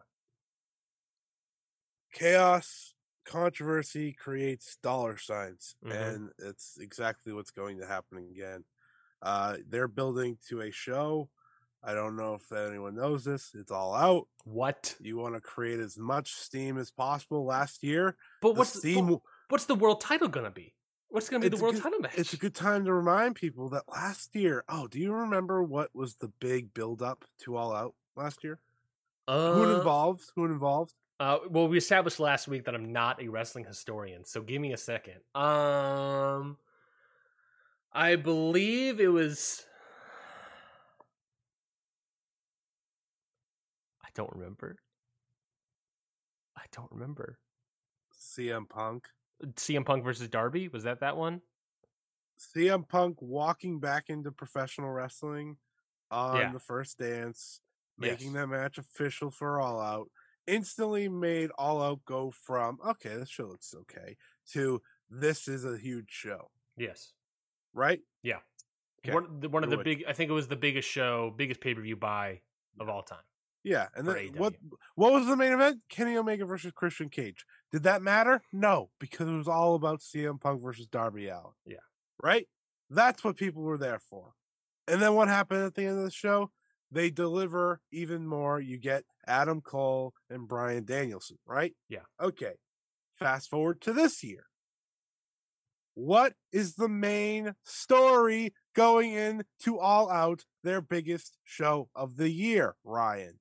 S2: Chaos, controversy creates dollar signs, mm-hmm. and it's exactly what's going to happen again. Uh, they're building to a show. I don't know if anyone knows this. It's all out.
S1: What
S2: you want to create as much steam as possible. Last year,
S1: but what's the steam? But what's the world title gonna be? What's going to be the world
S2: good,
S1: title match?
S2: It's a good time to remind people that last year. Oh, do you remember what was the big build up to All Out last year? Uh, Who involved? Who involved?
S1: Uh, well, we established last week that I'm not a wrestling historian, so give me a second. Um, I believe it was. I don't remember. I don't remember.
S2: CM Punk.
S1: CM Punk versus Darby. Was that that one?
S2: CM Punk walking back into professional wrestling on yeah. the first dance, making
S1: Yes.
S2: that match official for All Out, instantly made All Out go from okay, this show looks okay to this is a huge show,
S1: Yes.
S2: right? Okay,
S1: One, one of the big, I think it was the biggest show, biggest pay per view buy of all time.
S2: Yeah, and then what? What was the main event? Kenny Omega versus Christian Cage. Did that matter? No, because it was all about CM Punk versus Darby Allin.
S1: Yeah.
S2: right. That's what people were there for. And then what happened at the end of the show? They deliver even more. You get Adam Cole and Bryan Danielson, right?
S1: Yeah.
S2: Okay. Fast forward to this year. What is the main story going into All Out, their biggest show of the year, Ryan?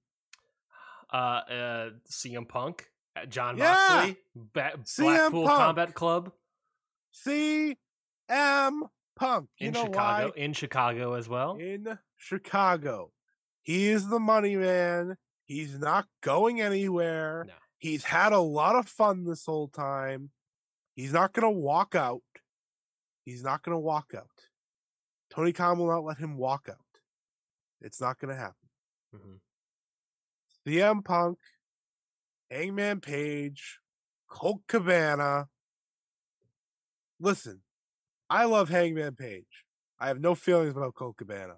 S1: Uh, uh, CM Punk, uh, Jon
S2: Yeah.
S1: Moxley, ba-
S2: CM
S1: Blackpool
S2: Punk.
S1: Combat Club
S2: CM Punk. You
S1: in Chicago,
S2: why?
S1: in Chicago as well.
S2: In Chicago. He is the money man. He's not going anywhere.
S1: No.
S2: He's had a lot of fun this whole time. He's not going to walk out. He's not going to walk out. Tony Khan will not let him walk out. It's not going to happen.
S1: Mhm.
S2: CM Punk, Hangman Page, Colt Cabana. Listen, I love Hangman Page. I have no feelings about Colt Cabana.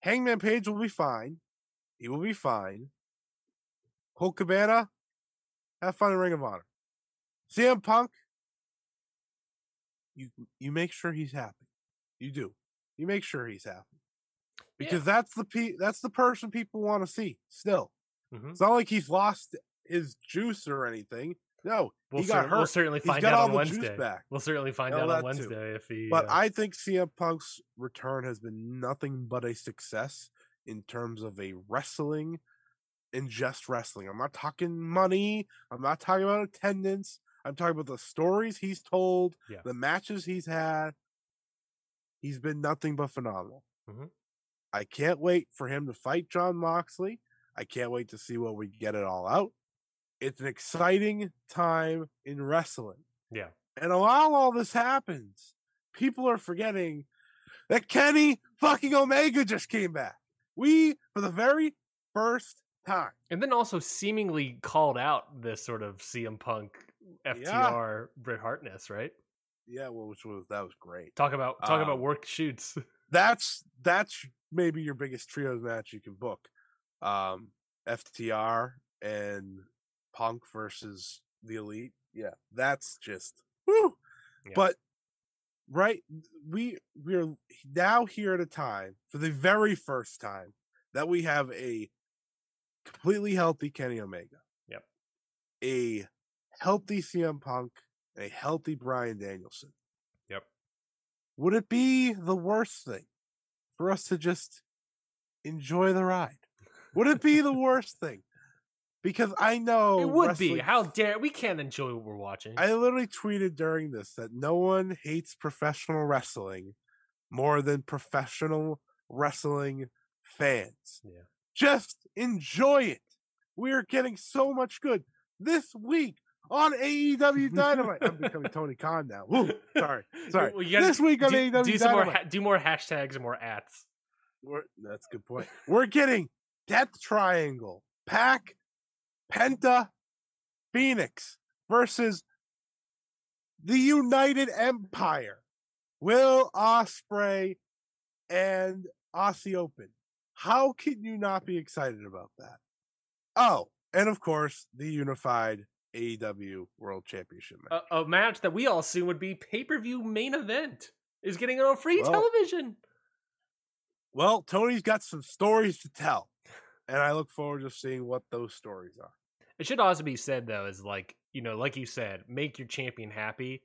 S2: Hangman Page will be fine. He will be fine. Colt Cabana, have fun in Ring of Honor. CM Punk, you you make sure he's happy. You do. You make sure he's happy because that's the pe- that's the person people want to see. Still,
S1: Mhm.
S2: it's not like he's lost his juice or anything. No,
S1: We'll,
S2: he got
S1: cer-
S2: hurt.
S1: we'll certainly find
S2: got
S1: out on Wednesday. We'll certainly find out on
S2: too.
S1: Wednesday if he.
S2: But
S1: uh,
S2: I think CM Punk's return has been nothing but a success in terms of a wrestling and just wrestling. I'm not talking money. I'm not talking about attendance. I'm talking about the stories he's told,
S1: Yeah.
S2: the matches he's had. He's been nothing but phenomenal.
S1: Mhm.
S2: I can't wait for him to fight Jon Moxley. I can't wait to see what we get it all out. It's an exciting time in wrestling.
S1: yeah,
S2: And while all this happens, people are forgetting that Kenny fucking Omega just came back. We, for the very first time,
S1: and then also seemingly called out this sort of CM Punk FTR Bret Hartness, right?
S2: yeah, well, which was that was great.
S1: Talk about talk about
S2: Um,
S1: work shoots.
S2: That's that's maybe your biggest trios match you can book. Um, FTR and Punk versus the Elite. Yeah, that's just woo.
S1: Yeah.
S2: But right, we we're now here at a time for the very first time that we have a completely healthy Kenny Omega.
S1: Yep.
S2: A healthy CM Punk and a healthy Bryan Danielson.
S1: Yep.
S2: Would it be the worst thing for us to just enjoy the ride? Would it be the worst thing? Because I know
S1: it would be. How dare we can't enjoy what we're watching.
S2: I literally tweeted during this that no one hates professional wrestling more than professional wrestling fans.
S1: Yeah.
S2: Just enjoy it. We're getting so much good this week on AEW Dynamite. I'm becoming Tony Khan now. Woo, sorry, sorry.
S1: Well,
S2: this week on
S1: do,
S2: AEW
S1: do some more.
S2: Dynamite.
S1: Ha- do more hashtags and more ats.
S2: We're, that's a good point. We're getting Death Triangle, PAC, Penta, Fénix versus the United Empire, Will Ospreay and Aussie Open. How can you not be excited about that? Oh, and of course, the unified AEW World Championship match.
S1: A, a match that we all assume would be pay per view main event is getting on free
S2: Well,
S1: television.
S2: Well, Tony's got some stories to tell, and I look forward to seeing what those stories are.
S1: It should also be said though, is like you know, like you said, make your champion happy.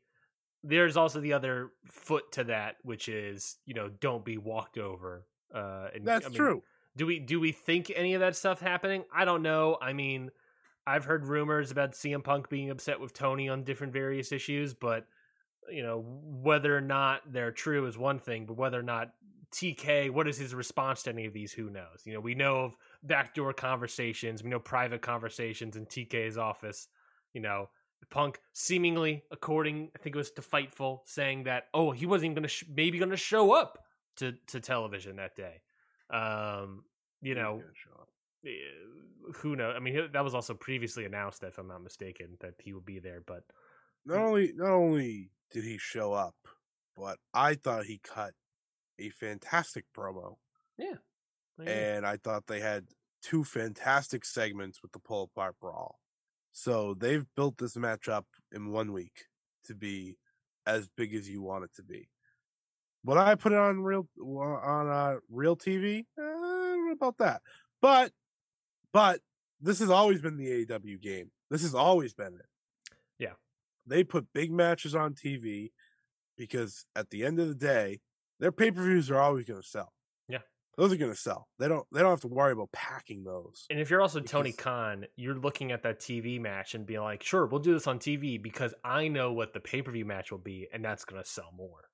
S1: There's also the other foot to that, which is you know, don't be walked over. Uh, and,
S2: That's
S1: I mean,
S2: true.
S1: Do we do we think any of that stuff happening? I don't know. I mean, I've heard rumors about CM Punk being upset with Tony on different various issues, but you know whether or not they're true is one thing, but whether or not TK, what is his response to any of these? Who knows? You know, we know of backdoor conversations, we know private conversations in TK's office. You know, Punk seemingly, according I think it was to Fightful, saying that oh he wasn't even going to sh- maybe going to show up to to television that day. Um, you know,
S2: gonna show up.
S1: eh, who knows? I mean, that was also previously announced, if I'm not mistaken, that he would be there. But
S2: not only not only did he show up, but I thought he cut a fantastic promo,
S1: yeah,
S2: and I thought they had two fantastic segments with the pull apart brawl. So they've built this match up in one week to be as big as you want it to be. Would I put it on real on uh, real TV? Uh, I about that, but but this has always been the AEW game. This has always been it.
S1: Yeah.
S2: they put big matches on TV because at the end of the day, their pay per views are always going to sell.
S1: Yeah.
S2: those are going to sell. They don't they don't have to worry about packing those.
S1: And if you're also Tony Khan, you're looking at that TV match and being like, sure, we'll do this on TV because I know what the pay per view match will be, and that's going to sell more.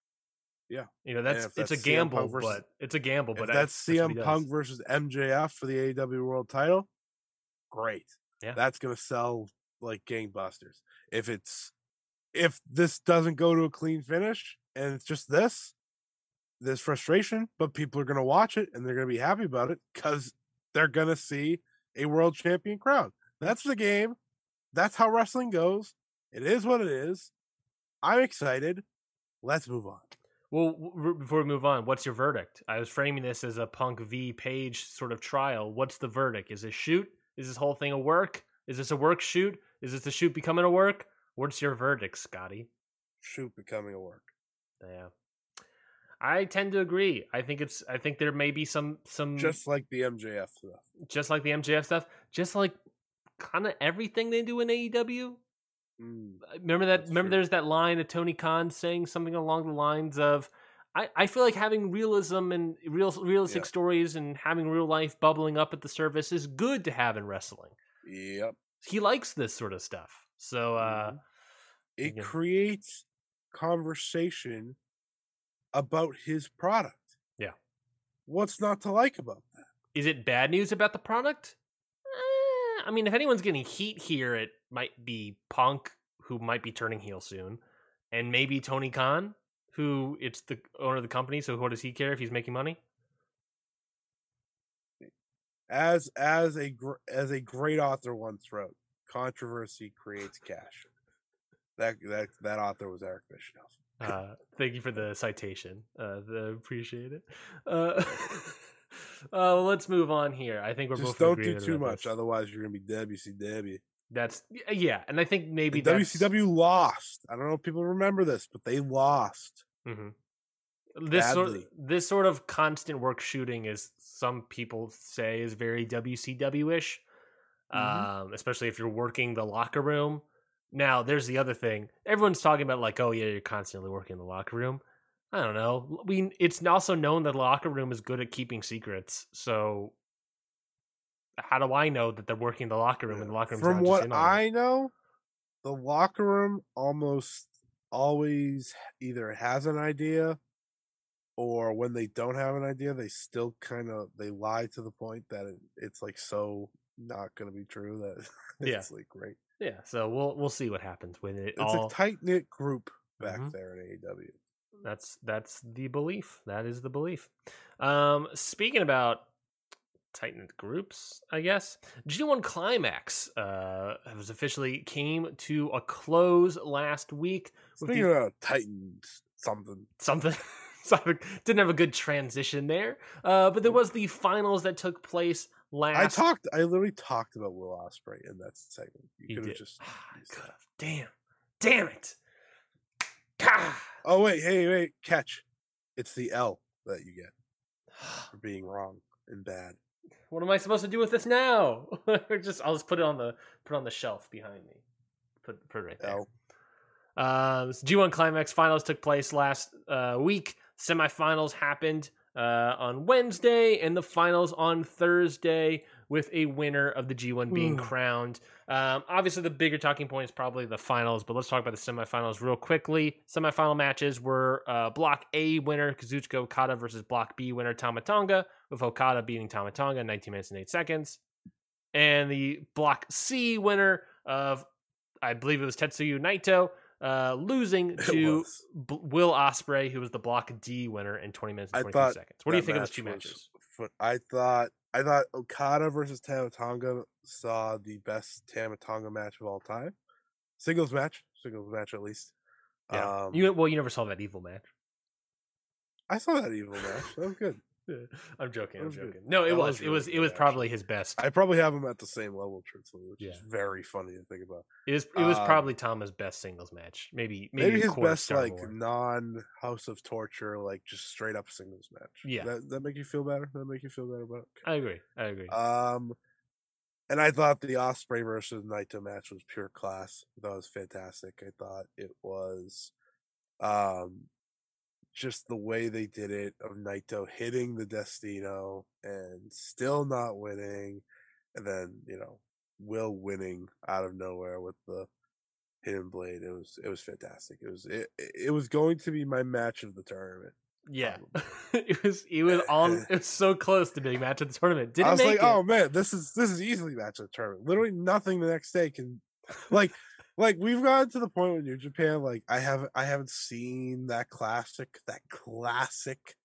S2: Yeah.
S1: You know, that's,
S2: if
S1: it's a gamble,
S2: versus-
S1: but it's a gamble,
S2: If
S1: but
S2: that's
S1: what
S2: CM. Punk versus MJF for the AEW World Title, great.
S1: Yeah.
S2: That's gonna sell like gangbusters. If it's if this doesn't go to a clean finish and it's just this, there's frustration, but people are gonna watch it and they're gonna be happy about it because they're gonna see a world champion crowd. That's the game. That's how wrestling goes. It is what it is. I'm excited. Let's move on.
S1: Well, w- w- before we move on, what's your verdict? I was framing this as a Punk v Page sort of trial. What's the verdict? Is this shoot? Is this whole thing a work? Is this a work shoot? Is this a shoot becoming a work? What's your verdict, Scotty?
S2: Shoot becoming a work.
S1: Yeah, I tend to agree. I think it's. I think there may be some some
S2: Just like the MJF stuff.
S1: just like the MJF stuff, just like kind of everything they do in AEW.
S2: Mm.
S1: Remember that? Remember,
S2: true.
S1: there's that line of Tony Khan saying something along the lines of, "I, I feel like having realism and real realistic
S2: Yeah.
S1: stories and having real life bubbling up at the surface is good to have in wrestling."
S2: Yep.
S1: He likes this sort of stuff. So, uh,
S2: Mhm. It creates conversation about his product.
S1: Yeah.
S2: What's not to like about that?
S1: is it bad news about the product? Eh, I mean, if anyone's getting heat here, it might be Punk, who might be turning heel soon, and maybe Tony Khan, who it's the owner of the company. So, what does he care if he's making money?
S2: As as a as a great author once wrote, controversy creates cash. That that that author was Eric Bischoff.
S1: Uh, thank you for the citation. Uh, the, appreciate it. Uh, uh, let's move on here. I think we're
S2: Just
S1: both
S2: don't do too much,
S1: this.
S2: otherwise you're gonna be WCW.
S1: That's yeah, and I think maybe
S2: WCW lost. I don't know if people remember this, but they lost.
S1: Mhm. This sort this sort of constant work shooting is some people say is very WCW ish,
S2: Mhm.
S1: um, especially if you're working the locker room. Now, there's the other thing. Everyone's talking about like, oh yeah, you're constantly working in the locker room. I don't know. We it's also known that the locker room is good at keeping secrets. So how do I know that they're working in the locker room and the locker room?
S2: From what I know, the locker room almost always either has an idea or when they don't have an idea, they still kind of they lie to the point that it, it's like so not going to be true that
S1: Yeah.
S2: it's like great.
S1: Yeah. So we'll we'll see what happens with it.
S2: It's
S1: all
S2: a tight knit group back
S1: Mhm.
S2: there in AEW.
S1: That's that's the belief. That is the belief. Um, speaking about tight knit groups, I guess G1 Climax uh, was officially came to a close last week.
S2: Speaking
S1: the-
S2: of Titans, something
S1: something. something didn't have a good transition there, uh, but there was the finals that took place last.
S2: I talked. I literally talked about Will Ospreay in that segment. You could have just.
S1: Ah, I
S2: used
S1: could have. Damn. Damn it.
S2: Oh wait, hey, wait, catch! It's the L that you get for being wrong and bad.
S1: What am I supposed to do with this now? just I'll just put it on the put it on the shelf behind me. Put put it right there.
S2: L.
S1: Um, G1 Climax finals took place last uh, week. Semifinals happened uh, on Wednesday, and the finals on Thursday, with a winner of the G1 being
S2: Ooh.
S1: crowned. Um, obviously, the bigger talking point is probably the finals, but let's talk about the semifinals real quickly. Semifinal matches were uh, Block A winner Kazuchika Okada versus Block B winner Tama Tonga, with Okada beating Tama Tonga in 19 minutes and 8 seconds. And the Block C winner of, I believe it was Tetsuya Naito, uh, losing to. B- Will Ospreay, who was the Block D winner in 20 minutes and
S2: I
S1: 23 seconds. What do you think of those two
S2: was
S1: matches?
S2: I thought I thought Okada versus Tama Tonga saw the best Tama Tonga match of all time. Singles match, singles match at least.
S1: Yeah.
S2: Um,
S1: you well, you never saw that evil match.
S2: I saw that evil match. That was good.
S1: I'm joking. I'm
S2: good.
S1: joking. No, it was.
S2: was
S1: It was. It was probably his best.
S2: I probably have him at the same level, truthfully, which is very funny to think about.
S1: It was. It was
S2: um,
S1: probably Tama's best singles match. Maybe. Maybe,
S2: Maybe, his best
S1: Star
S2: like
S1: Wars.
S2: non House of Torture, like just straight up singles match.
S1: Yeah.
S2: that that make you feel better. That make you feel better about. it?
S1: I agree. I agree.
S2: Um, and I thought the Ospreay versus Naito match was pure class. That was fantastic. I thought it was, um, just the way they did it of Naito hitting the Destino and still not winning, and then you know Will winning out of nowhere with the hidden blade. It was it was fantastic. It was it it was going to be my match of the tournament.
S1: yeah, it was. It was on. It was so close to being match of the tournament. Didn't
S2: I was like,
S1: it.
S2: oh man, this is this is easily match of the tournament. Literally nothing the next day can like like we've gotten to the point with New Japan, like I haven't I haven't seen that classic, that classic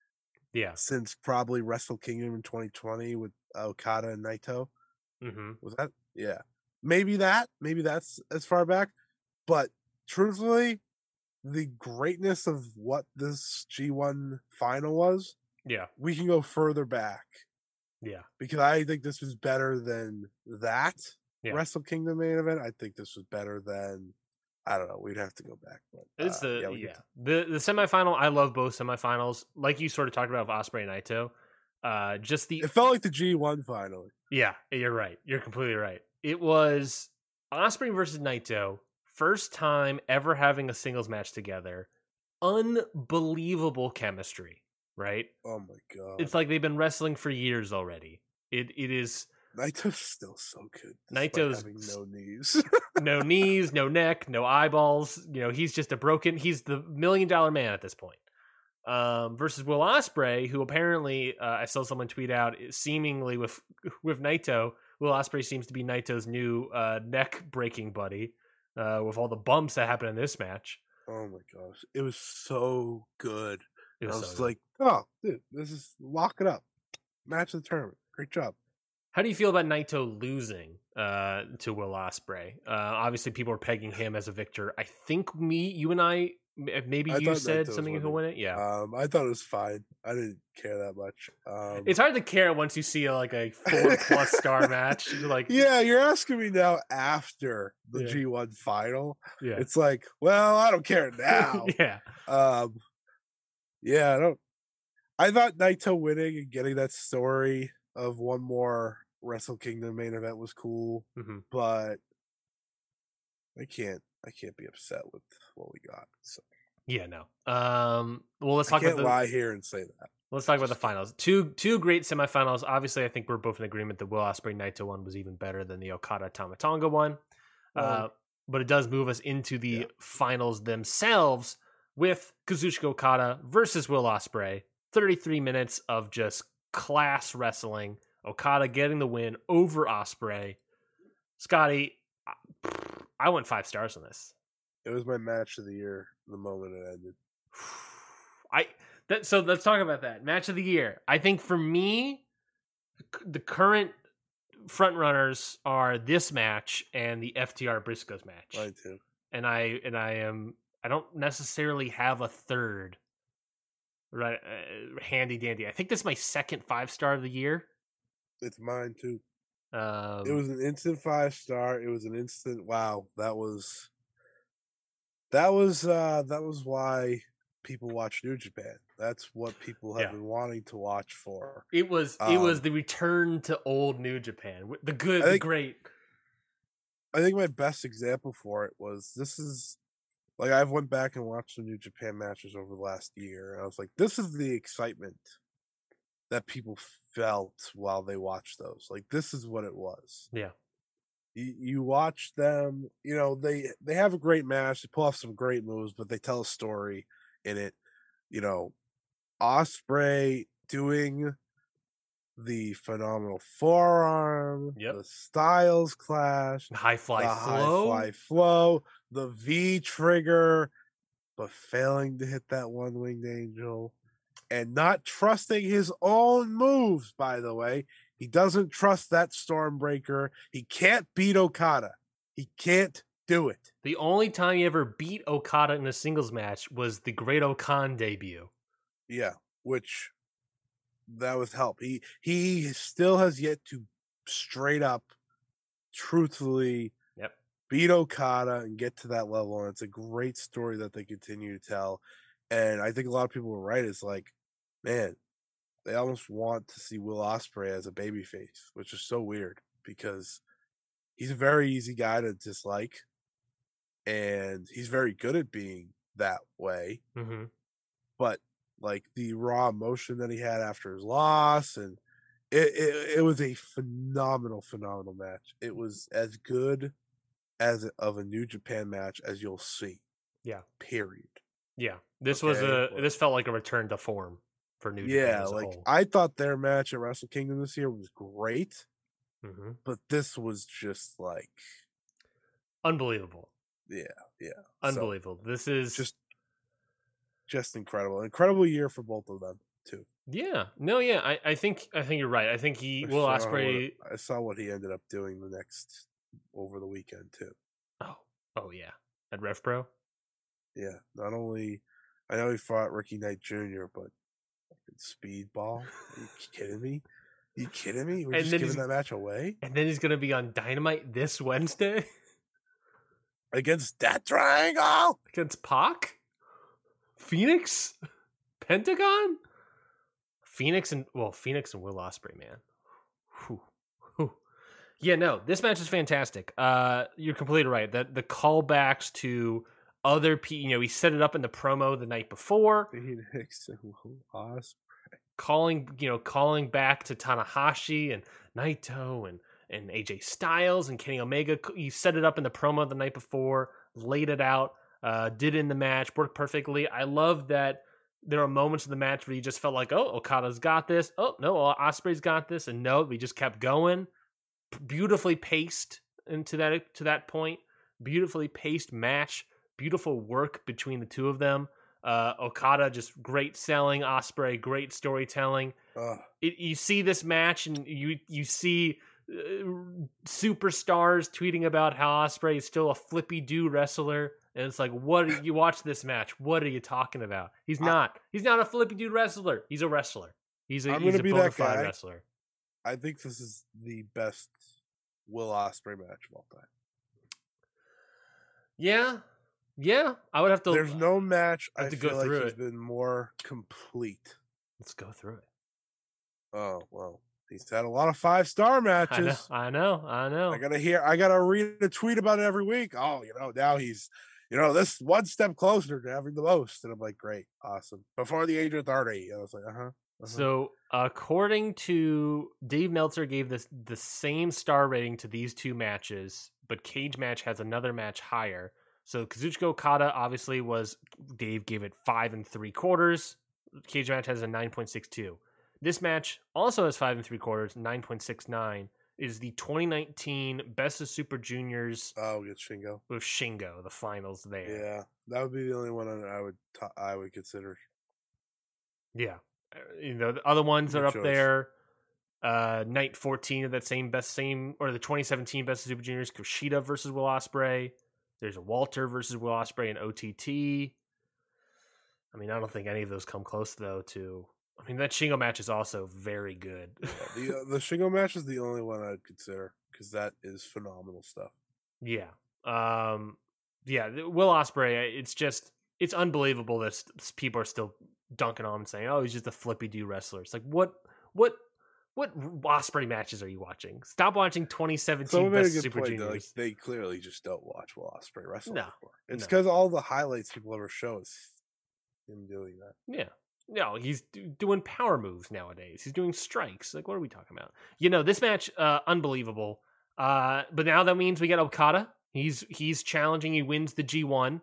S1: yeah.
S2: since probably Wrestle Kingdom in 2020 with Okada and Naito.
S1: hmm
S2: Was that yeah. Maybe that, maybe that's as far back. But truthfully, the greatness of what this G1 final was,
S1: Yeah.
S2: we can go further back
S1: Yeah.
S2: because I think this was better than that
S1: Yeah.
S2: Wrestle Kingdom main event. I think this was better than I don't know. We'd have to go back. But
S1: It's
S2: uh,
S1: the yeah,
S2: could-
S1: the the semifinal. I love both semifinals. Like you sort of talked about with Ospreay and Naito. Uh, just the
S2: It felt like the G one finally.
S1: yeah. You're right. You're completely right. It was Ospreay versus Naito. First time ever having a singles match together. Unbelievable chemistry. Right.
S2: Oh my god!
S1: It's like they've been wrestling for years already. It it is
S2: Naito's still so good.
S1: Naito's
S2: having no knees.
S1: no knees, no neck, no eyeballs. You know, he's just a broken. He's the million dollar man at this point. Um, versus Will Ospreay, who apparently uh, I saw someone tweet out, seemingly with with Naito, Will Ospreay seems to be Naito's new uh, neck breaking buddy. Uh, with all the bumps that happened in this match,
S2: oh my gosh, it was so good.
S1: it
S2: I
S1: was
S2: was
S1: so good.
S2: like, oh, dude, this is lock it up. Match of the tournament. Great job.
S1: How do you feel about Naito losing uh, to Will Ospreay? Uh, obviously, people are pegging him as a victor. I think me, you and I, maybe
S2: I
S1: you said
S2: Naito
S1: something who
S2: winning.
S1: win it. Yeah,
S2: Um, I thought it was fine. I didn't care that much. Um,
S1: It's hard to care once you see like a four plus star match. You're like,
S2: yeah, you're asking me now after the
S1: Yeah.
S2: G1 final.
S1: yeah,
S2: It's like, well, I don't care now.
S1: yeah,
S2: um, yeah, I don't. I thought Naito winning and getting that story of one more Wrestle Kingdom main event was cool,
S1: hmm
S2: but I can't. I can't be upset with what we got. So
S1: yeah. No. Um. Well, let's talk.
S2: I can't
S1: about the
S2: lie here and say that.
S1: let's talk about the finals. Two two great semifinals. Obviously, I think we're both in agreement that Will Ospreay Naito one was even better than the Okada Tama Tonga one. uh, but it does move us into the
S2: Yeah.
S1: finals themselves with Kazuchika Okada versus Will Ospreay. 33 minutes of just class wrestling. Okada getting the win over Ospreay. Scotty, I- went five stars on this.
S2: It was my match of the year the moment it ended.
S1: I that so let's talk about that match of the year. I think for me, the current front runners are this match and the FTR Briscoes match.
S2: I too.
S1: and I and I am I don't necessarily have a third right uh, handy dandy. I think this is my second five star of the year.
S2: It's mine too.
S1: Um,
S2: it was an instant five star. It was an instant wow. That was that was uh that was why people watch New Japan. That's what people have
S1: Yeah.
S2: been wanting to watch for.
S1: it was it was
S2: um,
S1: the return to old New Japan, the good,
S2: I
S1: the great.
S2: I think my best example for it was this is like I've went back and watched some New Japan matches over the last year, and I was like, this is the excitement that people felt while they watched those. Like this is what it was.
S1: Yeah,
S2: you, you watch them you know they they have a great match they pull off some great moves but they tell a story in it you know Ospreay doing the phenomenal forearm
S1: Yep.
S2: the styles clash
S1: high fly
S2: the
S1: flow.
S2: high fly flow the v trigger but failing to hit that one winged angel and not trusting his own moves, by the way. He doesn't trust that Stormbreaker. He can't beat Okada. He can't do it.
S1: The only time he ever beat Okada in a singles match was the Great O-Khan debut.
S2: Yeah, which that was help. He he still has yet to straight up, truthfully,
S1: Yep.
S2: beat Okada and get to that level. And it's a great story that they continue to tell. And I think a lot of people were right. It's like, man, they almost want to see Will Ospreay as a babyface, which is so weird because he's a very easy guy to dislike, and he's very good at being that way
S1: Mm-hmm.
S2: but like the raw emotion that he had after his loss and it, it, it was a phenomenal phenomenal match it was as good as of a new japan match as you'll see
S1: Yeah.
S2: period
S1: Yeah, this was
S2: Okay,
S1: a. This felt like a return to form for New Japan
S2: yeah like
S1: whole.
S2: i thought their match at wrestle kingdom this year was great
S1: Mhm.
S2: but this was just like
S1: Unbelievable,
S2: yeah yeah So,
S1: unbelievable. this is
S2: just just incredible incredible year for both of them too
S1: Yeah, no, yeah. I, I think I think you're right. I think he
S2: I
S1: Will Ospreay.
S2: i saw what he ended up doing the next over the weekend too
S1: Oh, oh yeah, at Rev Pro.
S2: Yeah, not only I know he fought Ricky Knight Jr., but speedball. Are you kidding me? Are you kidding me? We're
S1: And
S2: just giving that match away
S1: And then he's gonna be on Dynamite this Wednesday
S2: against that triangle.
S1: against Pac, Fénix, Pentagon, Fénix and well, Fénix and Will Ospreay, man. Whew. Whew. Yeah, no, this match is fantastic. Uh, you're completely right. That the callbacks to other people, you know, he set it up in the promo the night before.
S2: Fénix and Will.
S1: Calling you know calling back to Tanahashi and Naito and and AJ Styles and Kenny Omega. You set it up in the promo the night before, laid it out, uh, did in the match, worked perfectly. I love that there are moments in the match where you just felt like, oh, Okada's got this. Oh no, Ospreay's got this, and no, we just kept going. Beautifully paced into that to that point. Beautifully paced match. Beautiful work between the two of them. Uh, Okada just great selling. Ospreay great storytelling. It, you see this match and you you see uh, superstars tweeting about how Ospreay is still a flippy do wrestler, and it's like, what? Are, you watch this match? What are you talking about? He's
S2: I-
S1: not. He's not a flippy dude wrestler. He's a wrestler. He's a,
S2: I'm
S1: he's a bona fide wrestler.
S2: I think this is the best Will Ospreay match of all time.
S1: Yeah, yeah. I would have to.
S2: There's no match
S1: have
S2: I
S1: to go
S2: feel like
S1: through
S2: he's
S1: it.
S2: been more complete.
S1: Let's go through it.
S2: Oh well, he's had a lot of five star
S1: I know.
S2: matches.
S1: I know. I know.
S2: I gotta hear. I gotta read a tweet about it every week. Oh, you know, now he's, you know, this one step closer to having the most. And I'm like, great, awesome. Before the age of thirty, I was like, uh huh.
S1: So, according to Dave Meltzer, gave this the same star rating to these two matches, but Cage Match has another match higher. So, Kazuchika Okada obviously was Dave gave it five and three quarters. Cage Match has a nine point six two. This match also has five and three quarters, nine point six nine. Is the 2019 Best of Super Juniors
S2: oh, get Shingo.
S1: with Shingo, the finals there.
S2: Yeah, that would be the only one I would t- I would consider.
S1: Yeah. Uh, You know, the other ones
S2: Good
S1: are up
S2: choice.
S1: there. Uh, night 14 of that same best same or the 2017 best of super juniors Kushida versus Will Ospreay. There's a Walter versus Will Ospreay and OTT. I mean, I don't think any of those come close though to I mean, that Shingo match is also very good.
S2: The uh, the Shingo match is the only one I'd consider because that is phenomenal stuff.
S1: yeah. Um yeah, Will Ospreay, it's just it's unbelievable that people are still dunking on him and saying, "Oh, he's just a flippy do wrestler." It's like, what what what Ospreay matches are you watching? Stop watching 2017
S2: Someone
S1: Best Super
S2: point. though, Like,
S1: Juniors.
S2: they clearly just don't watch Will Ospreay wrestle
S1: No,
S2: anymore. It's
S1: no.
S2: because all the highlights people ever show is him doing that.
S1: Yeah. No, he's do- doing power moves nowadays. He's doing strikes. Like, what are we talking about? You know, this match, uh, unbelievable. Uh, but now that means we get Okada. He's he's challenging. He wins the G1.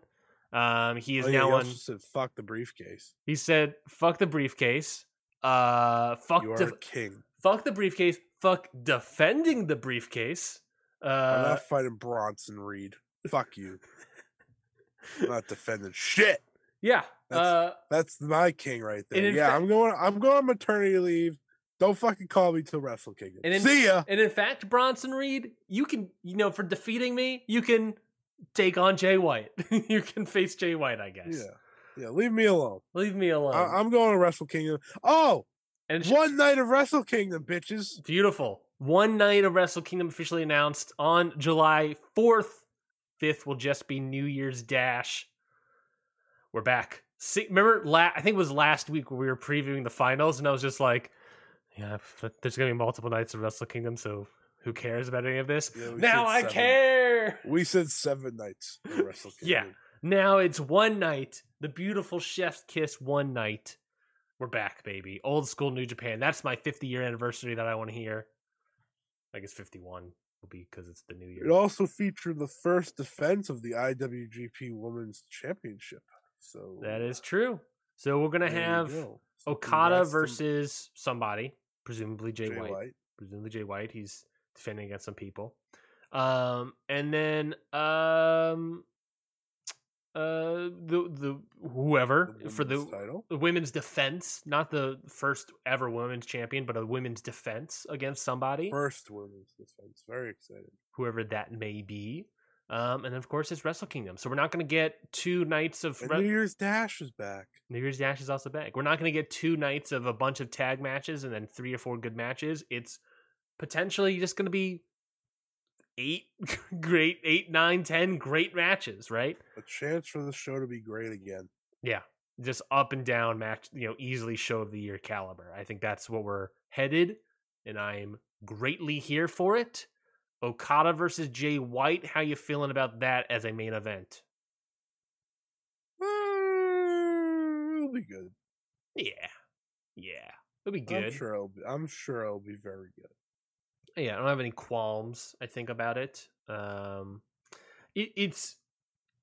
S1: Um, he is
S2: Oh, yeah,
S1: now
S2: he
S1: on.
S2: said fuck the briefcase.
S1: He said, "Fuck the briefcase." Uh, fuck
S2: You are
S1: def-
S2: king.
S1: Fuck the briefcase. Fuck defending the briefcase.
S2: I'm
S1: Uh,
S2: not fighting Bronson Reed. Fuck you. I'm not defending shit.
S1: Yeah.
S2: That's-
S1: uh,
S2: That's my king right there. Yeah,
S1: fa-
S2: I'm going. I'm going on maternity leave. Don't fucking call me till Wrestle Kingdom.
S1: And in-
S2: See ya.
S1: and in fact, Bronson Reed, you can, you know, for defeating me, you can take on Jay White. you can face Jay White, I guess.
S2: Yeah, yeah. Leave me alone.
S1: Leave me alone.
S2: I, I'm going to Wrestle Kingdom. Oh,
S1: and sh-
S2: one night of Wrestle Kingdom, bitches.
S1: Beautiful. One night of Wrestle Kingdom officially announced on July 4th. 5th will just be New Year's Dash. We're back. See, remember, la- I think it was last week where we were previewing the finals, and I was just like, yeah, there's going to be multiple nights of Wrestle Kingdom, so who cares about any of this?
S2: Yeah,
S1: now I
S2: seven.
S1: care.
S2: We said seven nights of Wrestle Kingdom.
S1: Yeah. Now it's one night. The beautiful chef's kiss one night. We're back, baby. Old school New Japan. That's my 50 year anniversary that I want to hear. I guess 51 will be because it's the new year.
S2: It also featured the first defense of the IWGP Women's Championship. So
S1: That is true. So we're gonna have
S2: go. So
S1: Okada versus somebody, presumably Jay,
S2: Jay
S1: White.
S2: White.
S1: Presumably Jay White. He's defending against some people. Um, and then um, uh, the the whoever
S2: The
S1: for the
S2: women's title.
S1: women's defense, not the first ever women's champion, but a women's defense against somebody,
S2: First women's defense. Very excited.
S1: whoever that may be. Um, and then of course it's Wrestle Kingdom. So we're not going to get two nights of Re-
S2: New Year's Dash is back.
S1: New Year's Dash is also back. We're not going to get two nights of a bunch of tag matches and then three or four good matches. It's potentially just going to be eight great, eight, nine, ten great matches, right?
S2: A chance for the show to be great again.
S1: Yeah, just up and down match. You know, easily show of the year caliber. I think that's what we're headed, and I'm greatly here for it. Okada versus Jay White. How you feeling about that as a main event?
S2: Uh, it'll be good.
S1: Yeah, yeah, it'll be good.
S2: I'm sure it'll be. I'm sure it'll be very good.
S1: Yeah, I don't have any qualms. I think about it. Um, it, it's.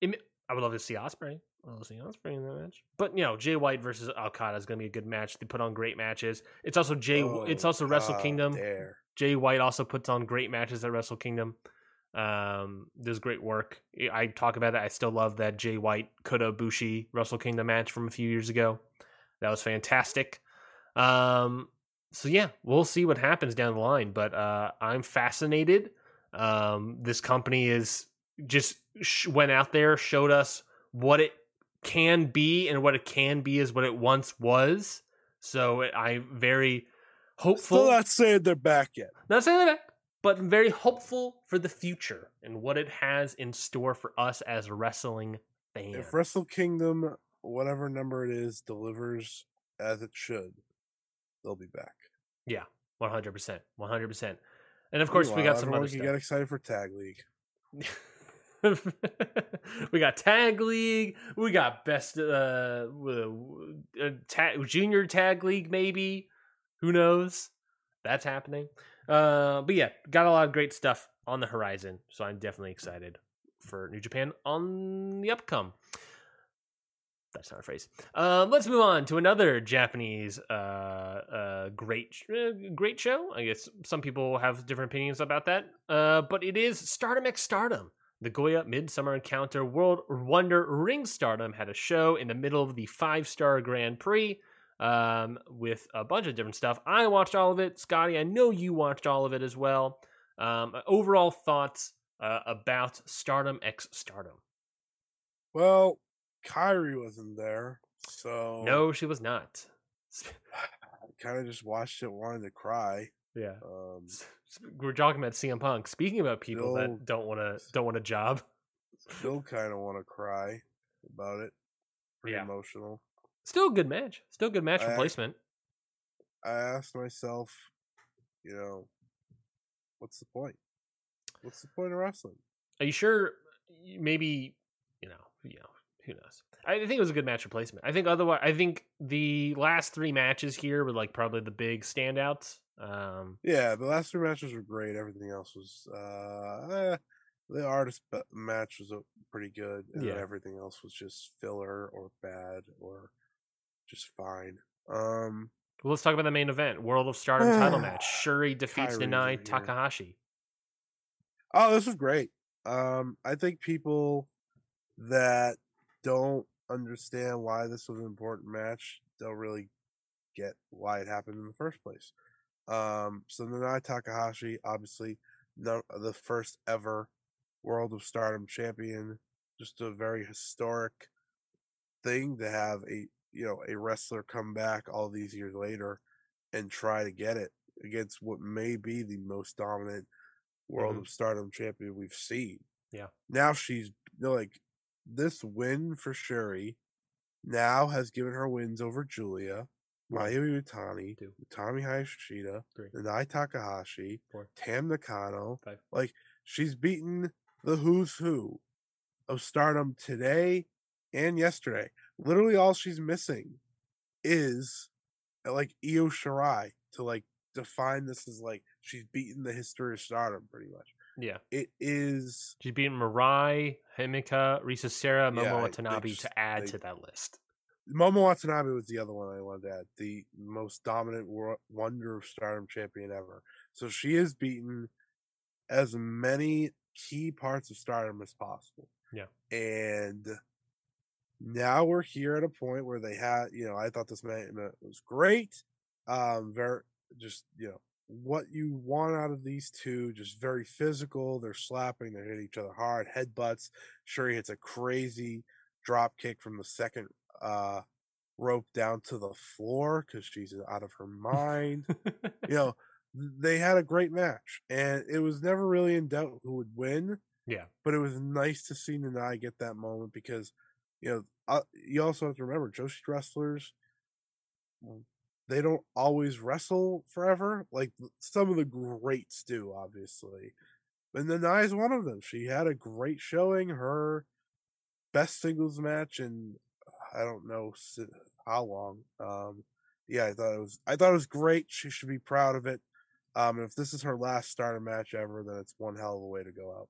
S1: It, I would love to see Ospreay. I would love to see Ospreay in that match. But you know, Jay White versus Okada is going to be a good match. They put on great matches. It's also Jay. it's
S2: Oh,
S1: also Wrestle
S2: how
S1: Kingdom.
S2: dare.
S1: Jay White also puts on great matches at Wrestle Kingdom. Um, does great work. I- I talk about it. I still love that Jay White Kota Ibushi Wrestle Kingdom match from a few years ago. That was fantastic. Um, so yeah, we'll see what happens down the line. But uh, I'm fascinated. Um, this company is just sh- went out there, showed us what it can be, and what it can be is what it once was. So I'm very hopeful.
S2: Still not saying they're back yet.
S1: Not saying that, but I'm very hopeful for the future and what it has in store for us as wrestling fans.
S2: If Wrestle Kingdom, whatever number it is, delivers as it should, they'll be back.
S1: One hundred percent, one hundred percent. And of course, we got some other stuff.
S2: get excited for Tag League.
S1: we got tag league. We got best uh, uh tag, junior tag league. Maybe who knows? That's happening. Uh, but yeah, got a lot of great stuff on the horizon. So I'm definitely excited for New Japan on the upcome. That's not a phrase. Um, let's move on to another Japanese uh, uh, great uh, great show. I guess some people have different opinions about that, uh, but it is Stardom X Stardom. Nagoya Midsummer Encounter World Wonder Ring Stardom had a show in the middle of the five star Grand Prix um, with a bunch of different stuff. I watched all of it. Scotty, I know you watched all of it as well. Um, overall thoughts uh, about Stardom X Stardom?
S2: Well, Kairi wasn't there, so
S1: No, she was not.
S2: I kind of just watched it, wanted to cry.
S1: Yeah.
S2: Um,
S1: We're talking about CM Punk. Speaking about people
S2: Still-
S1: that don't want to don't want a job.
S2: still kind of want to cry about it. Pretty
S1: Yeah.
S2: emotional.
S1: Still a good match. Still a good match
S2: I-
S1: replacement.
S2: I asked myself, you know, what's the point? What's the point of wrestling?
S1: Are you sure? Maybe you know. You know. Who knows? I think it was a good match replacement. I think otherwise. I think the last three matches here were like probably the big standouts. Um,
S2: Yeah, the last three matches were great. Everything else was uh eh, the artist match was uh, pretty good, and
S1: Yeah.
S2: everything else was just filler or bad or just fine. Um,
S1: well, let's talk about the main event: World of Stardom title match. Shuri defeats Nanae
S2: over.
S1: Takahashi.
S2: oh, this was great. Um, I think people that don't understand why this was an important match, they'll really get why it happened in the first place. Um, so Nanae Takahashi, obviously, the first ever World of Stardom champion, just a very historic thing to have a you know a wrestler come back all these years later and try to get it against what may be the most dominant World
S1: Mhm.
S2: of Stardom champion we've seen.
S1: Yeah.
S2: Now she's like this win for Shuri now has given her wins over Julia, Mayu Iwatani,
S1: Two.
S2: Utami
S1: Three.
S2: Nanae Takahashi,
S1: Four.
S2: Tam Nakano.
S1: Five.
S2: Like she's beaten the who's who of stardom today and yesterday. Literally all she's missing is uh, like Io Shirai to like define this as like she's beaten the history of stardom pretty much.
S1: Yeah.
S2: It is
S1: She beat Mirai, Himeka, Risa Sera, Momo
S2: Yeah,
S1: Watanabe
S2: just-
S1: to add
S2: they-
S1: to that list.
S2: Momo Watanabe was the other one I wanted to add, the most dominant wonder of stardom champion ever. So she has beaten as many key parts of stardom as possible.
S1: Yeah.
S2: And now we're here at a point where they had, you know, I thought this match was great. Um, very just, you know, what you want out of these two, just very physical. They're slapping, they're hitting each other hard, headbutts. Shuri hits a crazy drop kick from the second uh rope down to the floor because she's out of her mind. you know, they had a great match, and it was never really in doubt who would win.
S1: Yeah.
S2: but it was nice to see Nanae get that moment because, you know, uh, you also have to remember Joshi wrestlers. They don't always wrestle forever, like some of the greats do, obviously. And Nanae is one of them. She had a great showing. Her best singles match in I don't know how long. Um, yeah, I thought it was. I thought it was great. She should be proud of it. Um, if this is her last starter match ever, then it's one hell of a way to go out.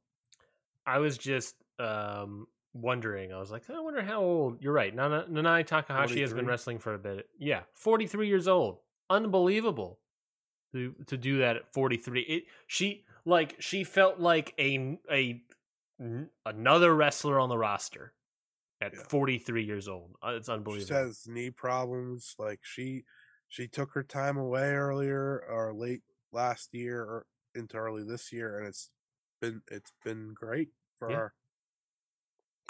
S1: I was just um, wondering. I was like, I wonder how old. You're right. Nana, Nanae Takahashi has been wrestling for a bit. Yeah, 43 years old. Unbelievable to to do that at 43. It she like she felt like a a another wrestler on the roster at
S2: Yeah.
S1: 43 years old. Uh, it's unbelievable.
S2: She has knee problems. Like she, she took her time away earlier or late last year or into early this year, and it's been it's been great for
S1: Yeah.
S2: her.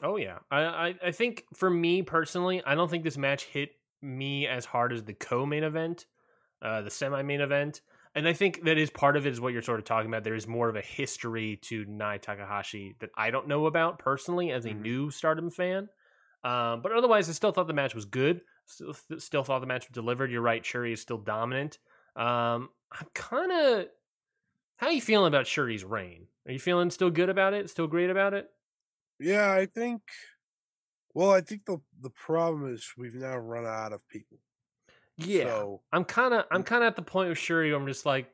S1: Oh yeah, I, I I think for me personally, I don't think this match hit me as hard as the co-main event, uh, the semi-main event, and I think that is part of it is what you're sort of talking about. There is more of a history to Nai Takahashi that I don't know about personally as a
S2: Mhm.
S1: new Stardom fan. Um, but otherwise, I still thought the match was good. Still, still thought the match was delivered. You're right, Shuri is still dominant. Um, I'm kind of. How are you feeling about Shuri's reign? Are you feeling still good about it? Still great about it?
S2: Yeah, I think. Well, I think the the problem is we've now run out of people.
S1: Yeah.
S2: So
S1: I'm kind of I'm kind of at the point with Shuri. Where I'm just like,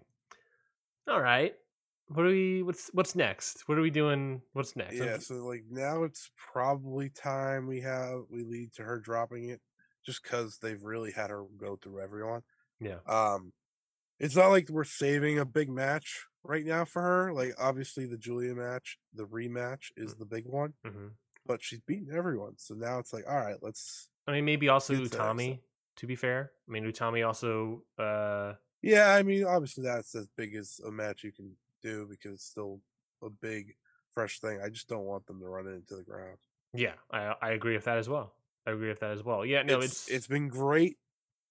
S1: all right, what are we? What's what's next? What are we doing? What's next?
S2: Yeah, so like now it's probably time we have we lead to her dropping it, just because they've really had her go through everyone.
S1: yeah,
S2: Um, it's not like we're saving a big match right now for her. Like obviously the Julia match, the rematch is the big one,
S1: hmm
S2: but she's beaten everyone. So now it's like, all right, let's.
S1: I mean, maybe also Utami. To be fair, I mean Utami also. uh
S2: Yeah, I mean, obviously that's as big as a match you can do because it's still a big, fresh thing. I just don't want them to run it into the ground.
S1: Yeah, I I agree with that as well. I agree with that as well. Yeah, no,
S2: it's
S1: it's
S2: it's been great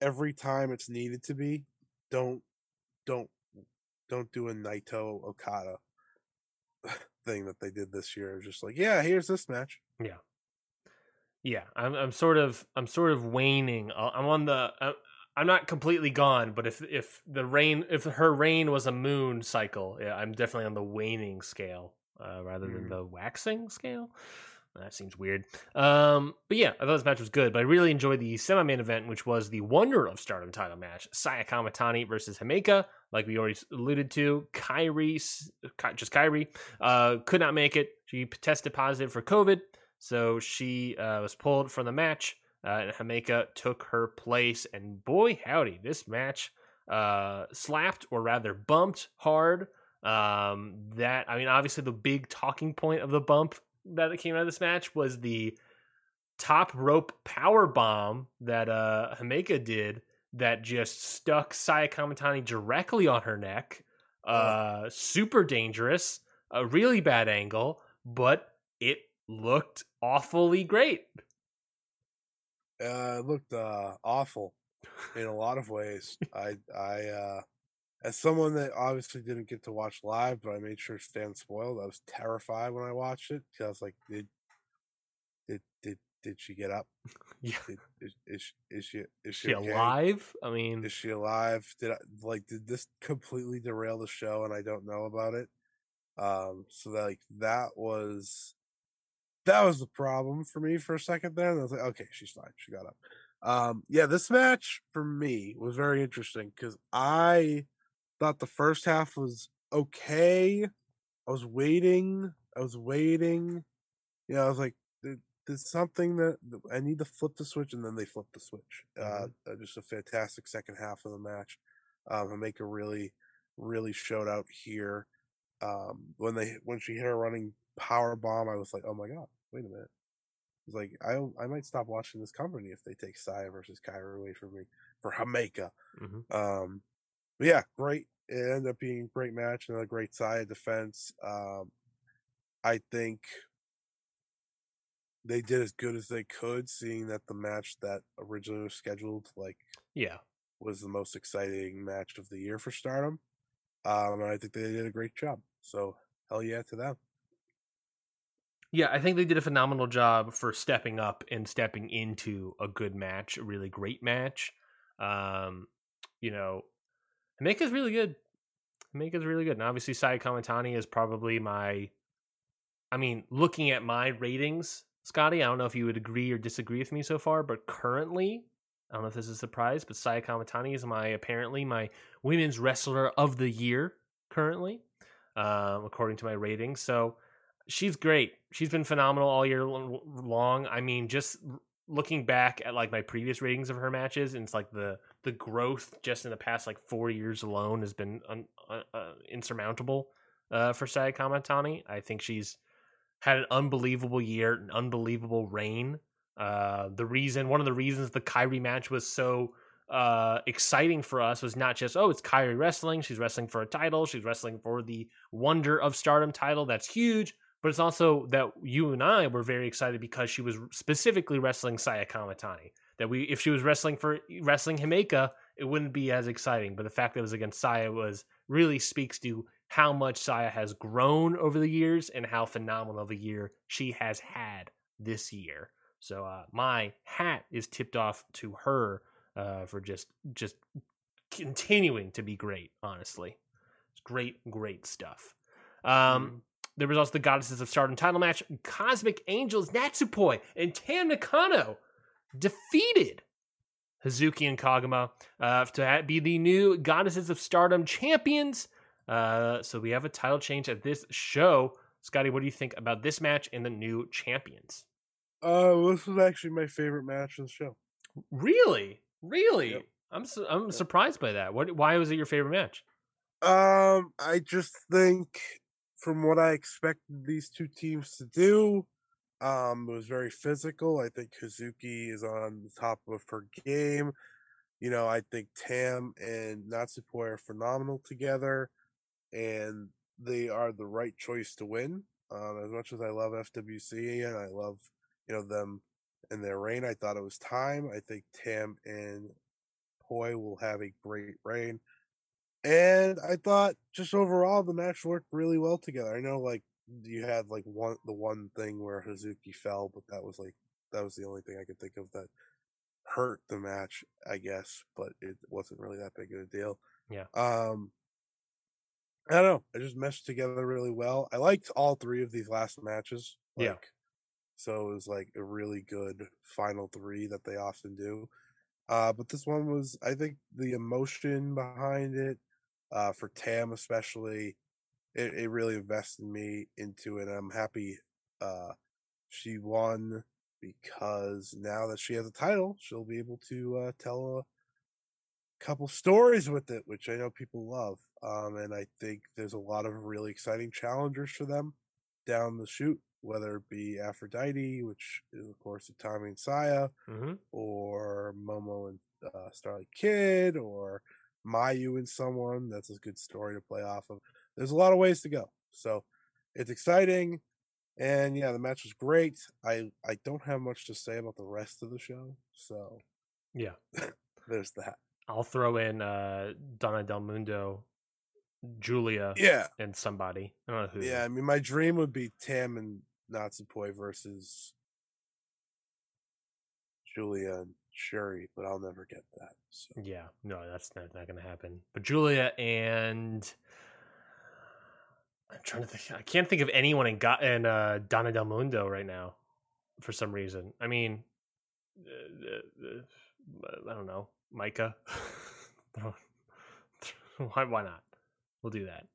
S2: every time it's needed to be. Don't don't don't do a Naito Okada thing that they did this year. Just like, yeah, here's this match.
S1: yeah. Yeah. I'm I'm sort of I'm sort of waning. I'm on the. Uh, I'm not completely gone, but if if the rain if her rain was a moon cycle, yeah, I'm definitely on the waning scale uh, rather than
S2: Mm.
S1: the waxing scale. That seems weird. Um, but yeah, I thought this match was good. But I really enjoyed the semi-main event, which was the Wonder of Stardom title match: Saya Kamatani versus Himeka. Like we already alluded to, Kairi, just Kairi, uh, could not make it. She tested positive for COVID, so she uh, was pulled from the match. Uh, and Himeka took her place. And boy, howdy, this match uh, slapped, or rather bumped hard. Um, that I mean, obviously, the big talking point of the bump that came out of this match was the top rope power bomb that uh Himeka did that just stuck Saya Kamatani directly on her neck. Uh, super dangerous, a really bad angle, but it looked awfully great.
S2: Uh, it looked uh, awful in a lot of ways. I, I, uh, as someone that obviously didn't get to watch live, but I made sure Stan spoiled. I was terrified when I watched it because I was like, did, did, did, did she get up?
S1: Yeah,
S2: Did, is, is, is she is she,
S1: she
S2: okay?
S1: alive? I mean,
S2: Is she alive? Did I like did this completely derail the show and I don't know about it? Um, so that, like that was that was the problem for me for a second there. And I was like, okay, she's fine. She got up. Um, yeah, this match for me was very interesting because I thought the first half was okay. I was waiting. I was waiting. You know, I was like, there- there's something that I need to flip the switch, and then they flip the switch. Uh, uh, just a fantastic second half of the match. Um, Himeka really, really showed out here. Um, when they when she hit her running power bomb, I was like, oh my god, wait a minute. It's like I I might stop watching this company if they take Saya versus Kairi away from me for Himeka.
S1: mhm.
S2: Um, but yeah, great. It ended up being a great match and a great side defense. Um, I think they did as good as they could, seeing that the match that originally was scheduled like
S1: yeah,
S2: was the most exciting match of the year for Stardom. Um, and I think they did a great job. So hell yeah to them.
S1: Yeah, I think they did a phenomenal job for stepping up and stepping into a good match, a really great match. Um, you know, Himeka's really good. Himeka's really good. And obviously Saya Kamatani is probably my I mean, looking at my ratings, Scotty, I don't know if you would agree or disagree with me so far, but currently, I don't know if this is a surprise, but Saya Kamatani is my apparently my women's wrestler of the year currently, um, according to my ratings. So she's great. She's been phenomenal all year long. I mean, just looking back at like my previous ratings of her matches, and it's like the the growth just in the past like four years alone has been un, uh, uh, insurmountable uh, for Saya Kamatani. I think she's had an unbelievable year, an unbelievable reign. Uh, the reason, one of the reasons the Kairi match was so uh, exciting for us was not just oh, it's Kairi wrestling. She's wrestling for a title. She's wrestling for the Wonder of Stardom title. That's huge. But it's also that you and I were very excited because she was specifically wrestling Saya Kamatani. That we, if she was wrestling for wrestling Himeka, it wouldn't be as exciting. But the fact that it was against Saya was really speaks to how much Saya has grown over the years and how phenomenal of a year she has had this year. So uh, my hat is tipped off to her uh, for just just continuing to be great. Honestly, it's great, great stuff. Um, There was also the Goddesses of Stardom title match. Cosmic Angels Natsupoi and Tam Nakano defeated Hazuki and Koguma uh, to be the new Goddesses of Stardom champions. Uh, so we have a title change at this show. Scotty, what do you think about this match and the new champions?
S2: Uh, this was actually my favorite match of the show.
S1: Really, really,
S2: Yep.
S1: I'm su- I'm
S2: Yep.
S1: surprised by that. What? Why was it your favorite match?
S2: Um, I just think from what I expected these two teams to do, um, it was very physical. I think Hazuki is on the top of her game. You know, I think Tam and Natsupoi are phenomenal together, and they are the right choice to win. Um, as much as I love FWC and I love, you know, them and their reign, I thought it was time. I think Tam and Poi will have a great reign. And I thought just overall the match worked really well together. I know like you had like one the one thing where Hazuki fell, but that was like that was the only thing I could think of that hurt the match, I guess, but it wasn't really that big of a deal.
S1: Yeah.
S2: Um I don't know. It just meshed together really well. I liked all three of these last matches. Like,
S1: Yeah.
S2: So it was like a really good final three that they often do. Uh, but this one was, I think, the emotion behind it, uh, for Tam especially, it, it really invested me into it. I'm happy uh, she won because now that she has a title, she'll be able to uh, tell a couple stories with it, which I know people love. Um, and I think there's a lot of really exciting challengers for them down the shoot whether it be Aphrodite, which is of course Tommy and Saya,
S1: hmm
S2: or Momo and uh, Starlight Kid, or Mayu and someone. That's a good story to play off of. There's a lot of ways to go. So it's exciting. And yeah, the match was great. I I don't have much to say about the rest of the show. So
S1: Yeah.
S2: there's that.
S1: I'll throw in uh, Donna Del Mondo, Julia,
S2: Yeah.
S1: and somebody. I don't know who.
S2: Yeah. I mean, my dream would be Tam and Natsupoi versus Julia and Shuri, but I'll never get that. So
S1: Yeah, no, that's not, not going to happen. But Julia and I'm trying to think. I can't think of anyone in got in uh, Donna Del Mondo right now for some reason. I mean, uh, uh, uh, I don't know, Maika. why? Why not? We'll do that.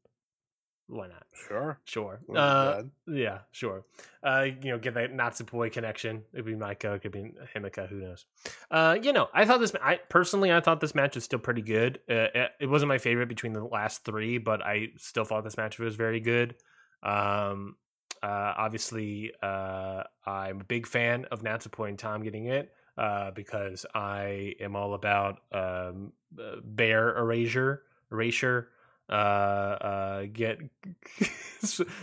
S1: Why not?
S2: sure.
S1: Sure. Uh, yeah, sure. Uh, you know, get that Natsupoi connection. It'd be Maika, it could be Himeka, who knows. Uh, you know, I thought this I personally I thought this match was still pretty good. Uh, it- it wasn't my favorite between the last 3, but I still thought this match was very good. Um uh, obviously, uh, I'm a big fan of Natsupoi and Tom getting it uh, because I am all about um, bear erasure, erasure. Uh, uh, get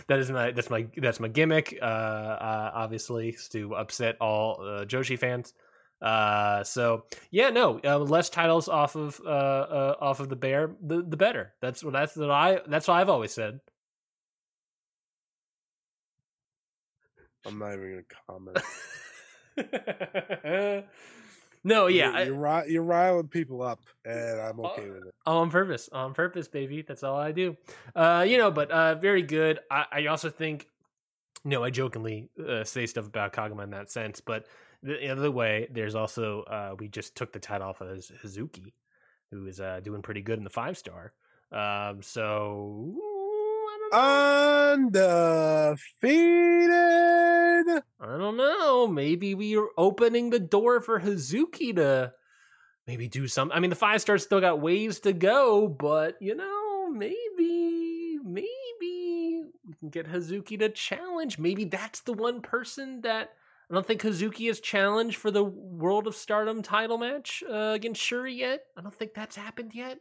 S1: that is my that's my that's my gimmick. Uh, uh obviously to upset all uh, Joshi fans. Uh, so yeah, no, uh, less titles off of uh, uh off of the bear, the the better. That's what that's what I that's what I've always said.
S2: I'm not even gonna comment.
S1: no, yeah,
S2: you're, you're, ri- you're riling people up, and I'm
S1: Uh,
S2: okay with it.
S1: Oh, on purpose, on purpose, baby. That's all I do. Uh, you know, but uh, very good. I, I also think, no, I jokingly uh, say stuff about Koguma in that sense, but the other way, there's also uh, we just took the title off of Haz- Hazuki, who is uh, doing pretty good in the five star. Um, so I don't know.
S2: Undefeated.
S1: I don't know. Maybe we are opening the door for Hazuki to maybe do some. I mean, the five stars still got ways to go, but you know, maybe, maybe we can get Hazuki to challenge. Maybe that's the one person that I don't think Hazuki has challenged for the World of Stardom title match uh, against Shuri yet. I don't think that's happened yet.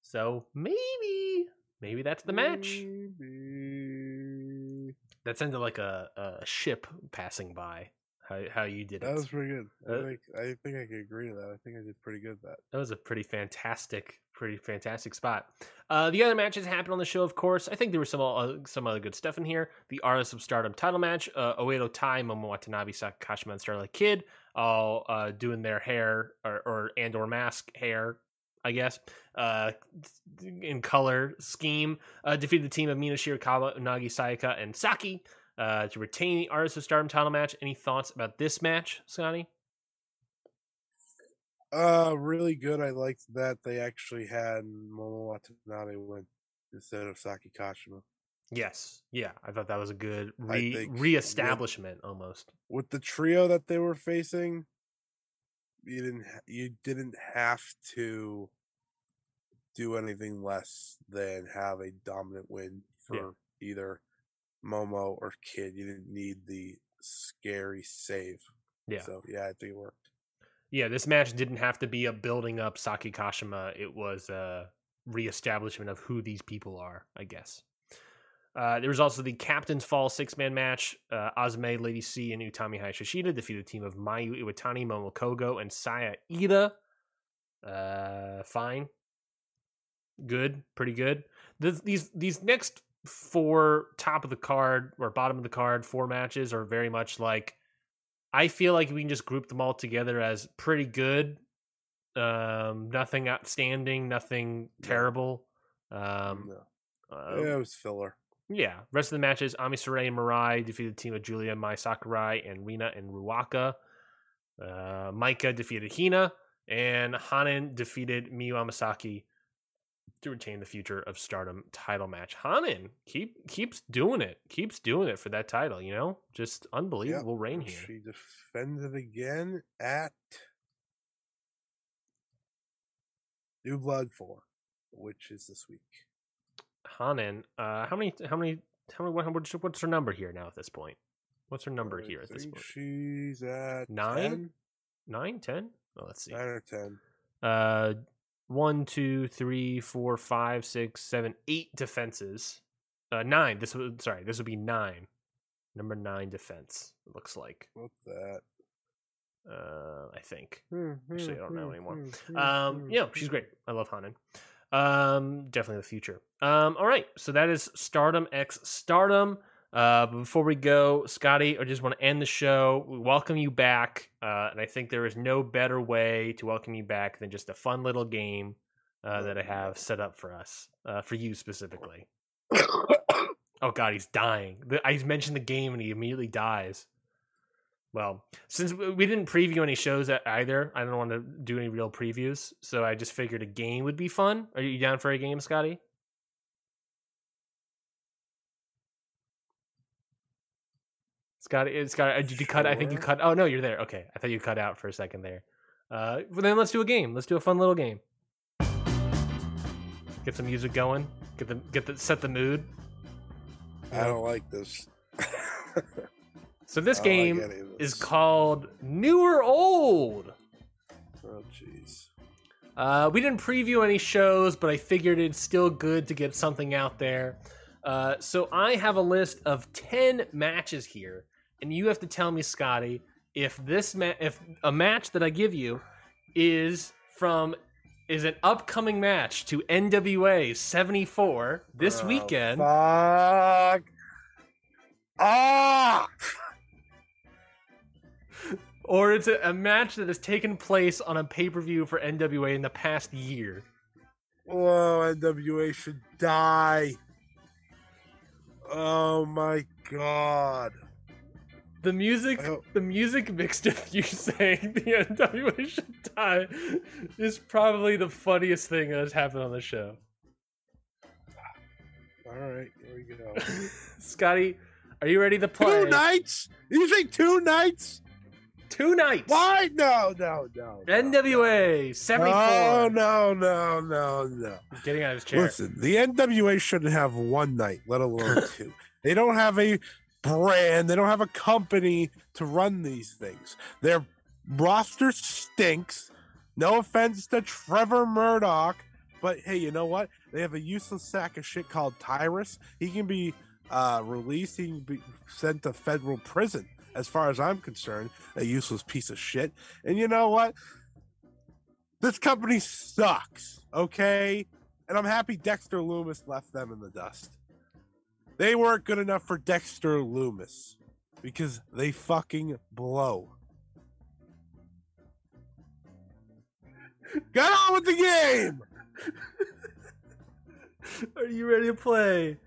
S1: So maybe, maybe that's the match.
S2: Maybe.
S1: That sounded like a, a ship passing by. How how you did it?
S2: That was pretty good. I
S1: Uh,
S2: think I think I could agree to that. I think I did pretty good that.
S1: That was a pretty fantastic, pretty fantastic spot. Uh, the other matches happened on the show, of course. I think there was some uh, some other good stuff in here. The Artists of Stardom title match: uh, Oedo Tai, Momo Watanabe, Sakashima, and Starlight Kid all uh, doing their hair or, or and or mask hair, I guess, uh, in color scheme. Uh, defeated the team of Mina Shirakawa, Unagi Sayaka, and Saki uh, to retain the Artists of Stardom title match. Any thoughts about this match, Scotty?
S2: Uh, really good. I liked that they actually had Momo Watanabe win instead of Saki Kashima.
S1: Yes, yeah, I thought that was a good re
S2: think with-
S1: reestablishment almost.
S2: With the trio that they were facing, you didn't you didn't have to do anything less than have a dominant win for
S1: Yeah.
S2: either Momo or Kid. You didn't need the scary save.
S1: Yeah,
S2: So yeah, I think it worked.
S1: yeah. This match didn't have to be a building up Saki Kashima. It was a reestablishment of who these people are, I guess. Uh, there was also the Captain's Fall six man match. Uh, Azume, Lady C, and Utami Hayashishita defeated a team of Mayu Iwatani, Momo Kohgo, and Saya Iida. Uh, fine, good, pretty good. This, these these next four top of the card or bottom of the card four matches are very much like I feel like we can just group them all together as pretty good. Um, nothing outstanding, nothing terrible. Um,
S2: No.
S1: uh,
S2: yeah, it was filler.
S1: yeah. Rest of the matches, Ami Sarai and Mirai defeated the team of Julia, Mai Sakurai, and Rina and Ruaka. Uh, Maika defeated Hina, and Hanan defeated Miyu Amasaki to retain the future of Stardom title match. Hanan keep keeps doing it, keeps doing it for that title. You know, just unbelievable reign
S2: and
S1: here.
S2: She defends it again at New Blood Four, which is this week.
S1: Hanan, uh, how many how many How many? what what's, what's her number here now at this point? What's her number
S2: I
S1: here at this point?
S2: She's at
S1: Nine?
S2: 10?
S1: Nine, ten? Oh, let's see.
S2: Nine or ten.
S1: Uh, one, two, three, four, five, six, seven, eight defenses. Uh, nine. This would sorry. This would be nine. Number nine defense. It looks like.
S2: What's that?
S1: Uh, I think.
S2: Actually,
S1: I don't know anymore. Um, you know, she's great. I love Hanan. Um, definitely the future. Um, all right, so that is Stardom X Stardom. Uh, but before we go, Scotty, I just want to end the show. We welcome you back, uh, and I think there is no better way to welcome you back than just a fun little game uh, that I have set up for us, uh, for you specifically. Oh God, he's dying. I mentioned the game, and he immediately dies. Well, since we didn't preview any shows either, I don't want to do any real previews. So I just figured a game would be fun. Are you down for a game, Scotty? Scotty, uh, Scotty, uh, did you cut? I think you cut. Oh no, you're there. Okay, I thought you cut out for a second there. Uh, well, then let's do a game. Let's do a fun little game. Get some music going. Get the get the set the mood.
S2: I don't like this.
S1: So this
S2: don't like
S1: game is called New or Old.
S2: Oh jeez.
S1: Uh, we didn't preview any shows, but I figured it's still good to get something out there. Uh, so I have a list of ten matches here, and you have to tell me, Scotty, if this ma- if a match that I give you is from is an upcoming match to NWA 74 this
S2: Oh,
S1: weekend,
S2: Fuck. Ah!
S1: or it's a, a match that has taken place on a pay per view for NWA in the past year.
S2: Whoa, NWA should die. Oh my god.
S1: The music,
S2: oh.
S1: the music mixed with you saying the NWA should die is probably the funniest thing that has happened on the show.
S2: All right, here we go.
S1: Scotty, are you ready to play?
S2: two nights? Did you say two nights?
S1: Two nights.
S2: Why? No, no, no. no.
S1: NWA 74.
S2: Oh no, no, no, no.
S1: He's getting out of his chair.
S2: Listen, the NWA shouldn't have one night, let alone two. They don't have a brand, they don't have a company to run these things. Their roster stinks. No offense to Trevor Murdoch, but hey, you know what? They have a useless sack of shit called Tyrus. He can be uh, released, he can be sent to federal prison, as far as I'm concerned. A useless piece of shit. And you know what? This company sucks, okay? And I'm happy Dexter Loomis left them in the dust. They weren't good enough for Dexter Loomis because they fucking blow. Get on with the game!
S1: Are you ready to play?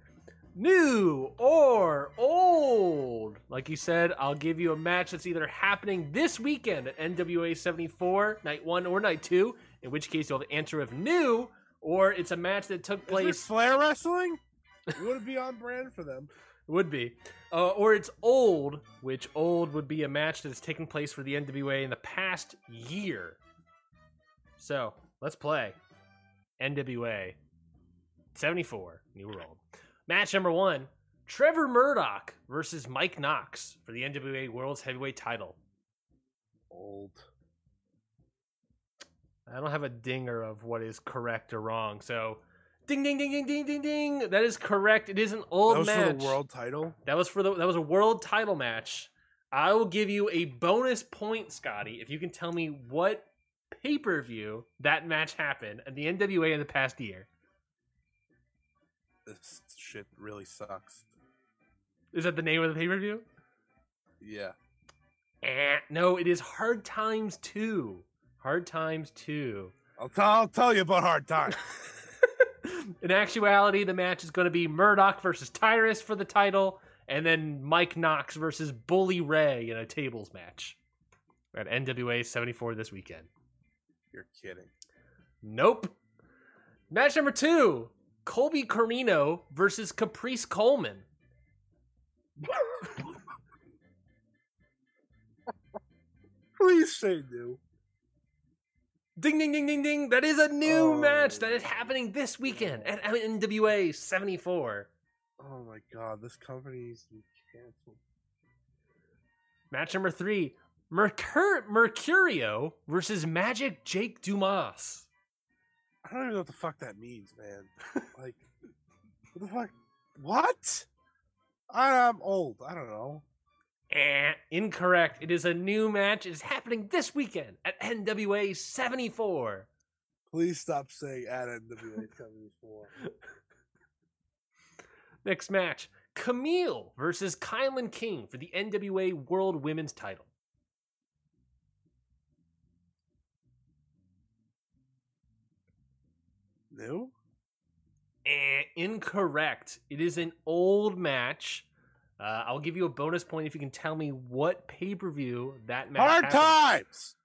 S1: New or old? Like you said, I'll give you a match that's either happening this weekend at NWA 74, night one or night two, in which case you'll have the answer of new, or it's a match that took place,
S2: Flair wrestling? It would be on brand for them.
S1: would be, uh, or it's old, which old would be a match that has taken place for the NWA in the past year. So let's play NWA 74, new or old. Match number one Trevor Murdoch versus Mike Knox for the NWA World's Heavyweight title.
S2: Old.
S1: I don't have a dinger of what is correct or wrong. So, ding, ding, ding, ding, ding, ding, ding. That is correct. It is an old match.
S2: that was
S1: match.
S2: for the world title.
S1: That was for the. That was a world title match. I will give you a bonus point, Scotty, if you can tell me what pay per view that match happened at the NWA in the past year.
S2: This shit really sucks.
S1: Is that the name of the pay per view?
S2: Yeah.
S1: Eh, no, it is Hard Times Two. Hard Times Two.
S2: I'll, t- I'll tell you about hard times.
S1: In actuality, the match is going to be Murdoch versus Tyrus for the title, and then Mike Knox versus Bully Ray in a tables match at NWA 74 this weekend.
S2: You're kidding.
S1: Nope. Match number two Colby Corino versus Caprice Coleman.
S2: Please say new.
S1: Ding, ding, ding, ding, ding. That is a new
S2: Oh.
S1: match that is happening this weekend at NWA 74.
S2: Oh my god, this company needs to be canceled.
S1: Match number three Mercur- Mercurio versus Magic Jake Dumas.
S2: I don't even know what the fuck that means, man. like, what the fuck? What? I'm old. I don't know.
S1: Eh, incorrect. It is a new match. It is happening this weekend at NWA 74.
S2: Please stop saying at NWA 74.
S1: Next match Kamille versus Kilynn King for the NWA World Women's title.
S2: New?
S1: Eh, incorrect. It is an old match. Uh, I'll give you a bonus point if you can tell me what pay per view that match.
S2: Hard
S1: happened.
S2: times!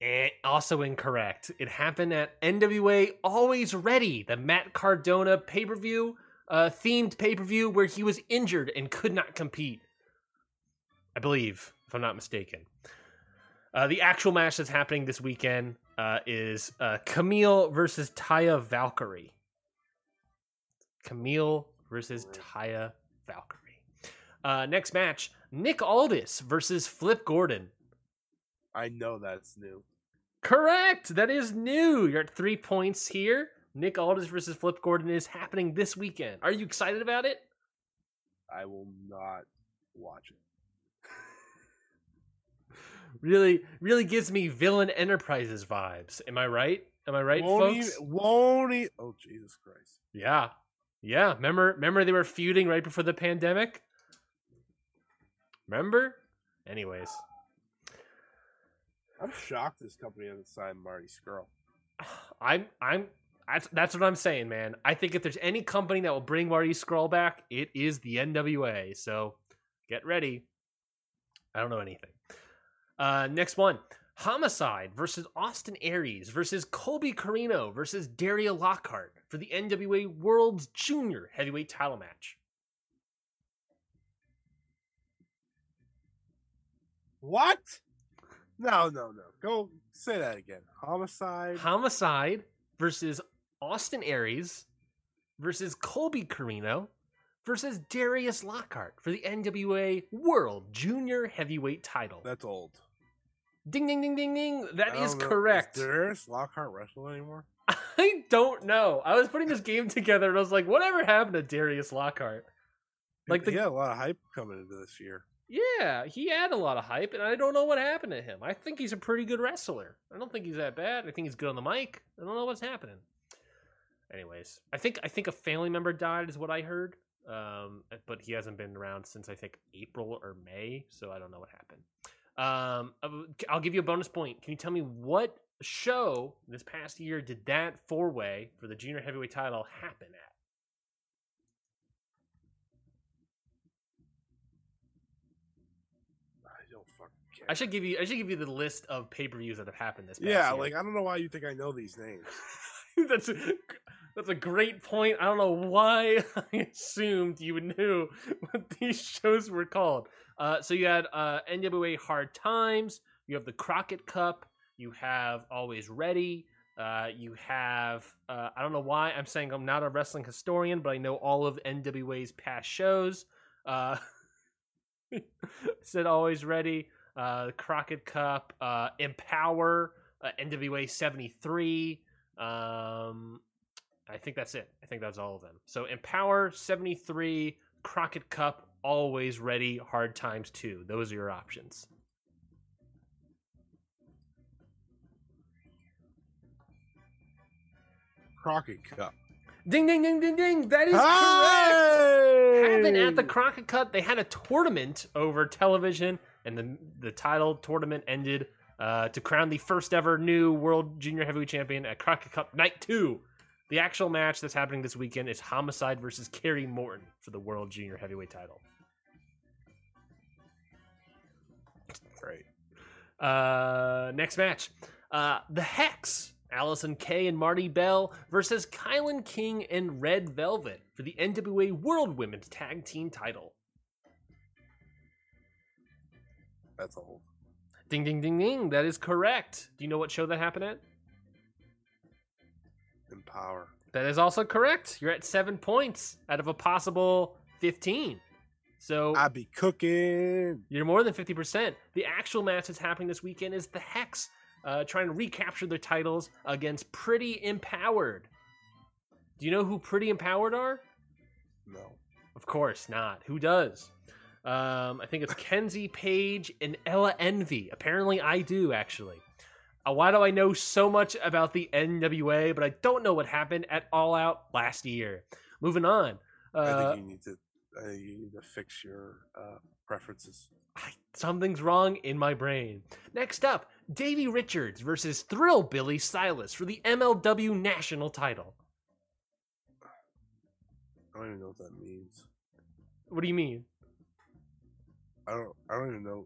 S1: Eh, also incorrect. It happened at NWA Always Ready, the Matt Cardona pay per view, uh, themed pay per view where he was injured and could not compete. I believe, if I'm not mistaken. Uh, the actual match that's happening this weekend uh, is uh, Kamille versus Taya Valkyrie. Kamille versus Taya Valkyrie. Uh, next match Nick Aldis versus Flip Gordon.
S2: I know that's new.
S1: Correct. That is new. You're at three points here. Nick Aldis versus Flip Gordon is happening this weekend. Are you excited about it?
S2: I will not watch it.
S1: Really, really gives me Villain Enterprises vibes. Am I right? Am I right,
S2: won't
S1: folks?
S2: He, won't he? Oh, Jesus Christ.
S1: Yeah, yeah. Remember, remember they were feuding right before the pandemic. Remember? Anyways,
S2: I'm shocked this company hasn't signed Marty Scurll.
S1: I'm, I'm. That's, that's what I'm saying, man. I think if there's any company that will bring Marty Scurll back, it is the NWA. So get ready. I don't know anything. Uh, next one Homicide versus Austin Aries versus Colby Corino versus Darius Lockhart for the NWA World's Junior Heavyweight title match.
S2: What? No, no, no. Go say that again. Homicide.
S1: Homicide versus Austin Aries versus Colby Corino versus Darius Lockhart for the NWA World Junior Heavyweight title.
S2: That's old.
S1: Ding ding ding ding ding. That is
S2: know.
S1: correct.
S2: Is Darius Lockhart wrestle anymore?
S1: I don't know. I was putting this game together and I was like, whatever happened to Darius Lockhart? Like the
S2: he had a lot of hype coming into this year.
S1: Yeah, he had a lot of hype, and I don't know what happened to him. I think he's a pretty good wrestler. I don't think he's that bad. I think he's good on the mic. I don't know what's happening. Anyways, I think I think a family member died, is what I heard. Um, but he hasn't been around since I think April or May, so I don't know what happened. Um, I'll give you a bonus point. Can you tell me what show this past year did that four way for the junior heavyweight title happen at?
S2: I don't fucking care.
S1: I should give you I should give you the list of pay per views that have happened this past
S2: yeah,
S1: year.
S2: like I don't know why you think I know these names.
S1: that's a, that's a great point. I don't know why I assumed you knew what these shows were called. Uh, so you had uh, NWA Hard Times. You have the Crockett Cup. You have Always Ready. Uh, you have uh, I don't know why I'm saying I'm not a wrestling historian, but I know all of NWA's past shows. Uh, said Always Ready. Uh, Crockett Cup. Uh, Empower. Uh, NWA 73. Um, I think that's it. I think that's all of them. So Empower 73, Crockett Cup, Always Ready, Hard Times 2. Those are your options.
S2: Crockett Cup.
S1: Ding, ding, ding, ding, ding. That is
S2: Hey!
S1: correct. Happened at the Crockett Cup. They had a tournament over television, and the the title tournament ended uh, to crown the first ever new World Junior Heavyweight Champion at Crockett Cup Night Two. The actual match that's happening this weekend is Homicide versus Kerry Morton for the World Junior Heavyweight title.
S2: Great.
S1: Uh, next match, uh, the Hex, Allysin Kay and Marti Belle versus Kilynn King and Red Velvet for the NWA World Women's Tag Team title.
S2: That's old.
S1: Ding, ding, ding, ding. That is correct. Do you know what show that happened at?
S2: Empower.
S1: That is also correct. You're at seven points out of a possible 15. So
S2: I be cooking.
S1: you're more than 50%. The actual match that's happening this weekend is the Hex uh, trying to recapture their titles against Pretty Empowered. Do you know who Pretty Empowered are?
S2: No.
S1: Of course not. Who does? Um, I think it's Kenzie Paige and Ella Envy. Apparently, I do actually. Uh, why do I know so much about the NWA, but I don't know what happened at All Out last year? Moving on.
S2: I
S1: Uh,
S2: think you need to. I think you need to fix your uh, preferences.
S1: I, something's wrong in my brain. Next up, Davey Richards versus Thrill Billy Silas for the MLW National title.
S2: I don't even know what that means.
S1: What do you mean?
S2: I don't. I don't even know.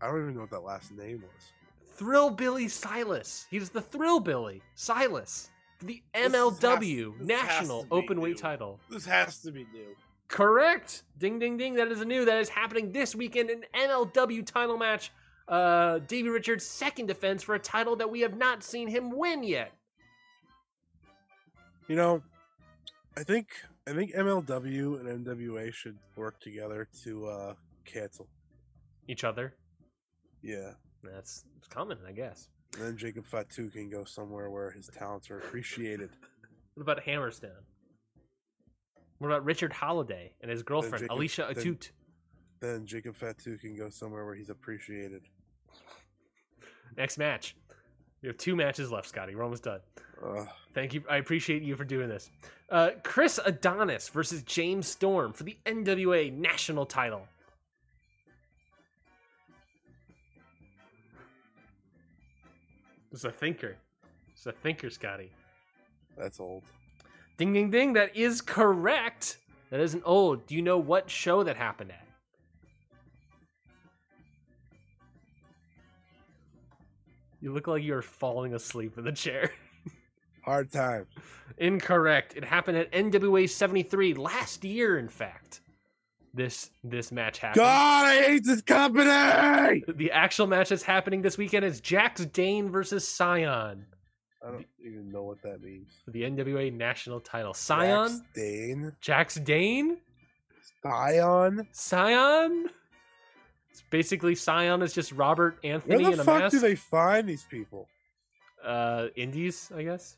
S2: I don't even know what that last name was.
S1: Thrill Billy Silas. He's the Thrill Billy Silas for the MLW National
S2: to be
S1: Openweight title.
S2: This has to be new.
S1: Correct. Ding, ding, ding. That is a new. That is happening this weekend. An MLW title match. Uh, Davey Richards' second defense for a title that we have not seen him win yet.
S2: You know, I think I think MLW and NWA should work together to uh cancel.
S1: Each other.
S2: Yeah.
S1: That's it's coming, I guess.
S2: And then Jacob Fatu can go somewhere where his talents are appreciated.
S1: What about Hammerstone? What about Richard Holiday and his girlfriend,
S2: Jacob-
S1: Alicia
S2: then-
S1: Atout?
S2: Then Jacob Fatu can go somewhere where he's appreciated.
S1: Next match. We have two matches left, Scotty. We're almost done.
S2: Uh,
S1: Thank you. I appreciate you for doing this. Uh, Chris Adonis versus James Storm for the NWA National title. It's a thinker. It's a thinker, Scotty.
S2: that's old.
S1: Ding, ding, ding. That is correct. That isn't old. Do you know what show that happened at? You look like you're falling asleep in the chair.
S2: Hard time.
S1: Incorrect. It happened at NWA 73 last year, in fact. This this match happened.
S2: God, I hate this company.
S1: The actual match that's happening this weekend is Jax Dane versus Scion
S2: I don't even know what that means.
S1: for the NWA national title. Scion?
S2: Jax Dane.
S1: Jax Dane?
S2: Scion.
S1: Scion? It's basically Scion is just Robert
S2: Where
S1: Anthony
S2: the
S1: in a
S2: fuck
S1: mask.
S2: do they find these people?
S1: Uh, Indies, I guess.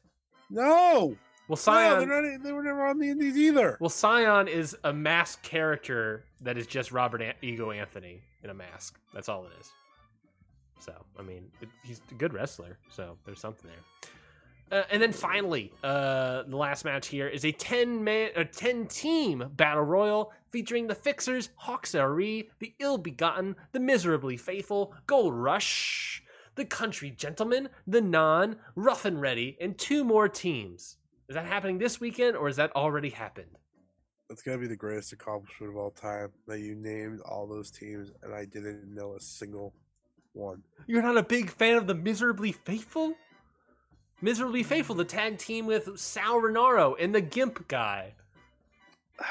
S2: No.
S1: Well,
S2: No,
S1: Scion.
S2: they're not. They were never on the Indies either.
S1: Well, Scion is a masked character that is just Robert An- Ego Anthony in a mask. That's all it is. So, I mean, it, he's a good wrestler, so there's something there. Uh, and then finally, uh, the last match here is a ten man, a ten team battle royal featuring the Fixers, Hawx Aerie, the Ill Begotten, the Miserably Faithful, Gold Rush, the Country Gentlemen, the Non, Rough and Ready, and two more teams. Is that happening this weekend, or has that already happened?
S2: That's gotta be the greatest accomplishment of all time that you named all those teams, and I didn't know a single one.
S1: You're not a big fan of the Miserably Faithful? Miserably Faithful, the tag team with Sal Rinauro and the Gimp guy.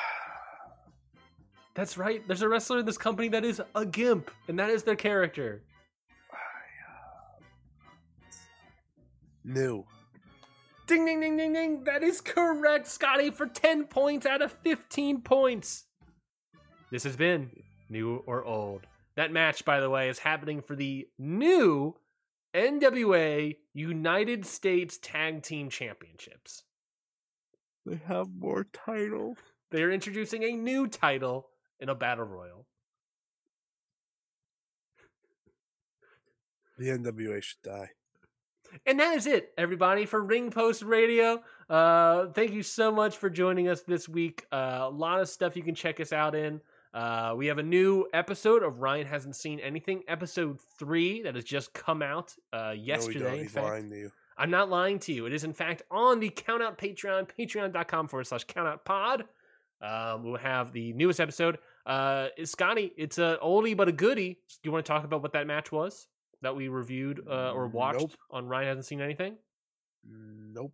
S1: That's right. There's a wrestler in this company that is a Gimp, and that is their character.
S2: New.
S1: Ding, ding, ding, ding, ding. That is correct, Scotty, for 10 points out of 15 points. This has been New or Old. That match, by the way, is happening for the new NWA United States Tag Team Championships.
S2: They have more titles.
S1: They are introducing a new title in a battle royal.
S2: The NWA should die.
S1: And that is it, everybody, for Ring Post Radio. Uh, thank you so much for joining us this week. Uh, a lot of stuff you can check us out in. Uh, we have a new episode of Ryan Hasn't Seen Anything, episode three, that has just come out uh,
S2: No,
S1: yesterday.
S2: don't. He's
S1: fact.
S2: lying to you.
S1: I'm not lying to you. It is, in fact, on the Countout Patreon, patreon.com forward slash countout pod. Um, we'll have the newest episode. Uh, Scotty, it's a oldie but a goodie. Do you want to talk about what that match was that we reviewed uh, or watched
S2: Nope.
S1: on Ryan Hasn't Seen Anything?
S2: Nope.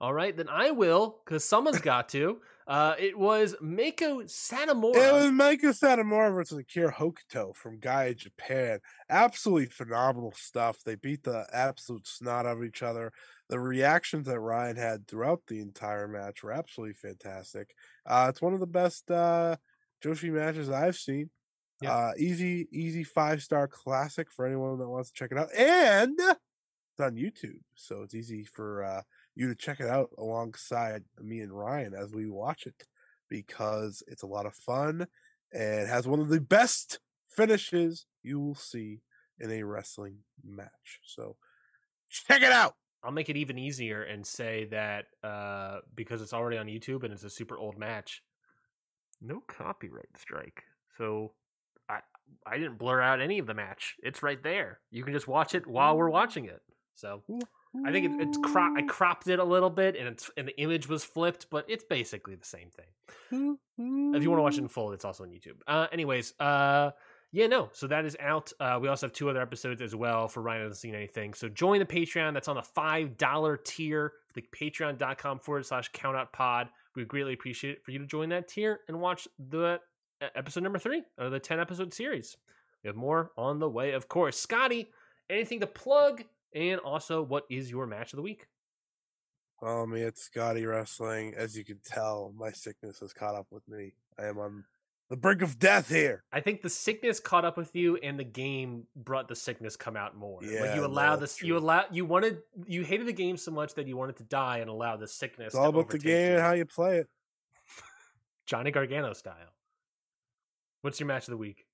S1: All right, then I will, because someone's got to. Uh, it was Meiko Satomura.
S2: It was Meiko Satomura versus Akira Hokuto from GAEA Japan. Absolutely phenomenal stuff. They beat the absolute snot out of each other. the reactions that Ryan had throughout the entire match were absolutely fantastic. Uh, it's one of the best uh, Joshi matches I've seen. Uh, easy, easy five star classic for anyone that wants to check it out, and it's on YouTube, so it's easy for uh, you to check it out alongside me and Ryan as we watch it because it's a lot of fun and has one of the best finishes you will see in a wrestling match. So check it out.
S1: I'll make it even easier and say that uh, because it's already on YouTube and it's a super old match, no copyright strike. So I didn't blur out any of the match. It's right there. You can just watch it while we're watching it. So I think it, it's cro- I cropped it a little bit and it's and the image was flipped, but it's basically the same thing. If you want to watch it in full, it's also on YouTube. Uh, anyways, uh, yeah, no. So that is out. Uh, we also have two other episodes as well for Ryan hasn't seen anything. So join the Patreon. That's on the five dollar tier. The patreon.com forward slash count out pod. We greatly appreciate it for you to join that tier and watch the episode number three of the 10 episode series. We have more on the way, of course. Scotty, anything to plug? And also, what is your match of the week?
S2: Oh me, it's Scotty Wrestling. As you can tell, my sickness has caught up with me. I am on the brink of death here.
S1: I think the sickness caught up with you, and the game brought the sickness come out more. like
S2: Yeah,
S1: you
S2: no,
S1: allowed
S2: that's
S1: this, you allow, you wanted, you hated the game so much that you wanted to die and allow the sickness.
S2: It's all about the game
S1: you.
S2: and how you play it.
S1: Johnny Gargano style. What's your match of the week?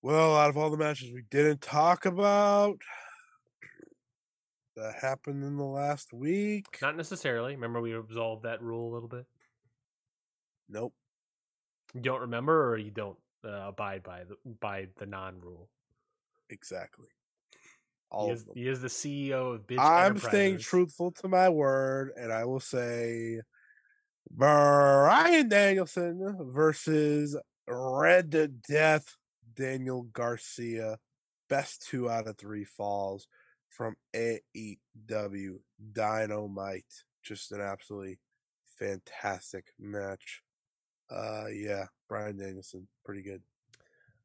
S2: Well, out of all the matches we didn't talk about that happened in the last week.
S1: Not necessarily. Remember, we absolved that rule a little bit.
S2: Nope.
S1: You don't remember, or you don't uh, abide by the by the non rule.
S2: Exactly. All
S1: He
S2: of
S1: is,
S2: them.
S1: he is the CEO of Bitch
S2: I'm staying truthful to my word, and I will say Bryan Danielson versus Red to Death Daniel Garcia. Best two out of three falls from AEW Dynamite. Just an absolutely fantastic match. Uh yeah, Bryan Danielson, pretty good.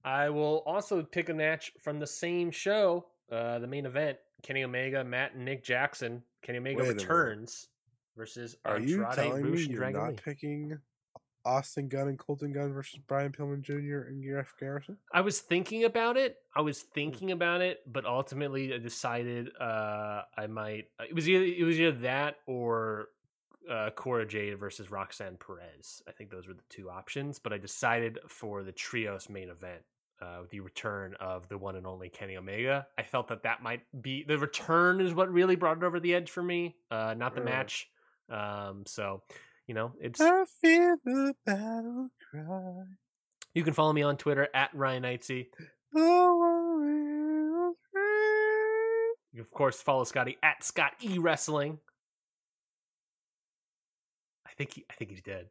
S1: I will also pick a match from the same show, uh, the main event: Kenny Omega, Matt and Nick Jackson. Kenny Omega
S2: Wait
S1: returns versus
S2: Are you
S1: Andrade,
S2: telling me you're
S1: Dragon
S2: not
S1: Lee.
S2: picking Austin Gunn and Colton Gunn versus Brian Pillman Jr. and Griff Garrison?
S1: I was thinking about it. I was
S2: Hmm.
S1: thinking about it, but ultimately I decided uh, I might. It was either it was either that or uh, Cora Jade versus Roxanne Perez. I think those were the two options, but I decided for the trios main event. Uh, the return of the one and only Kenny Omega. I felt that that might be the return is what really brought it over the edge for me, uh, not the
S2: Uh.
S1: match. Um, so, you know, it's
S2: I feel the battle cry.
S1: you can follow me on Twitter at Ryan Knightsey.
S2: Oh,
S1: You of course, follow Scotty at Scott E Wrestling. I think he, I think he's dead.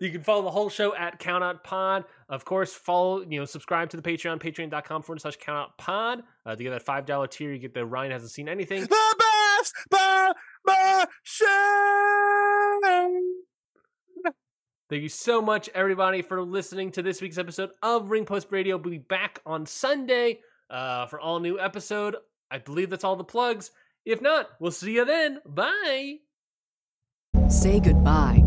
S1: you can follow the whole show at Count Out Pod. Of course, follow, you know, subscribe to the Patreon, patreon.com forward slash count out pod. Uh, to get that $5 tier, you get the Ryan hasn't seen anything.
S2: The my show.
S1: Thank you so much, everybody, for listening to this week's episode of Ring Post Radio. We'll be back on Sunday uh, for all new episode. I believe that's all the plugs. If not, we'll see you then. Bye.
S3: Say goodbye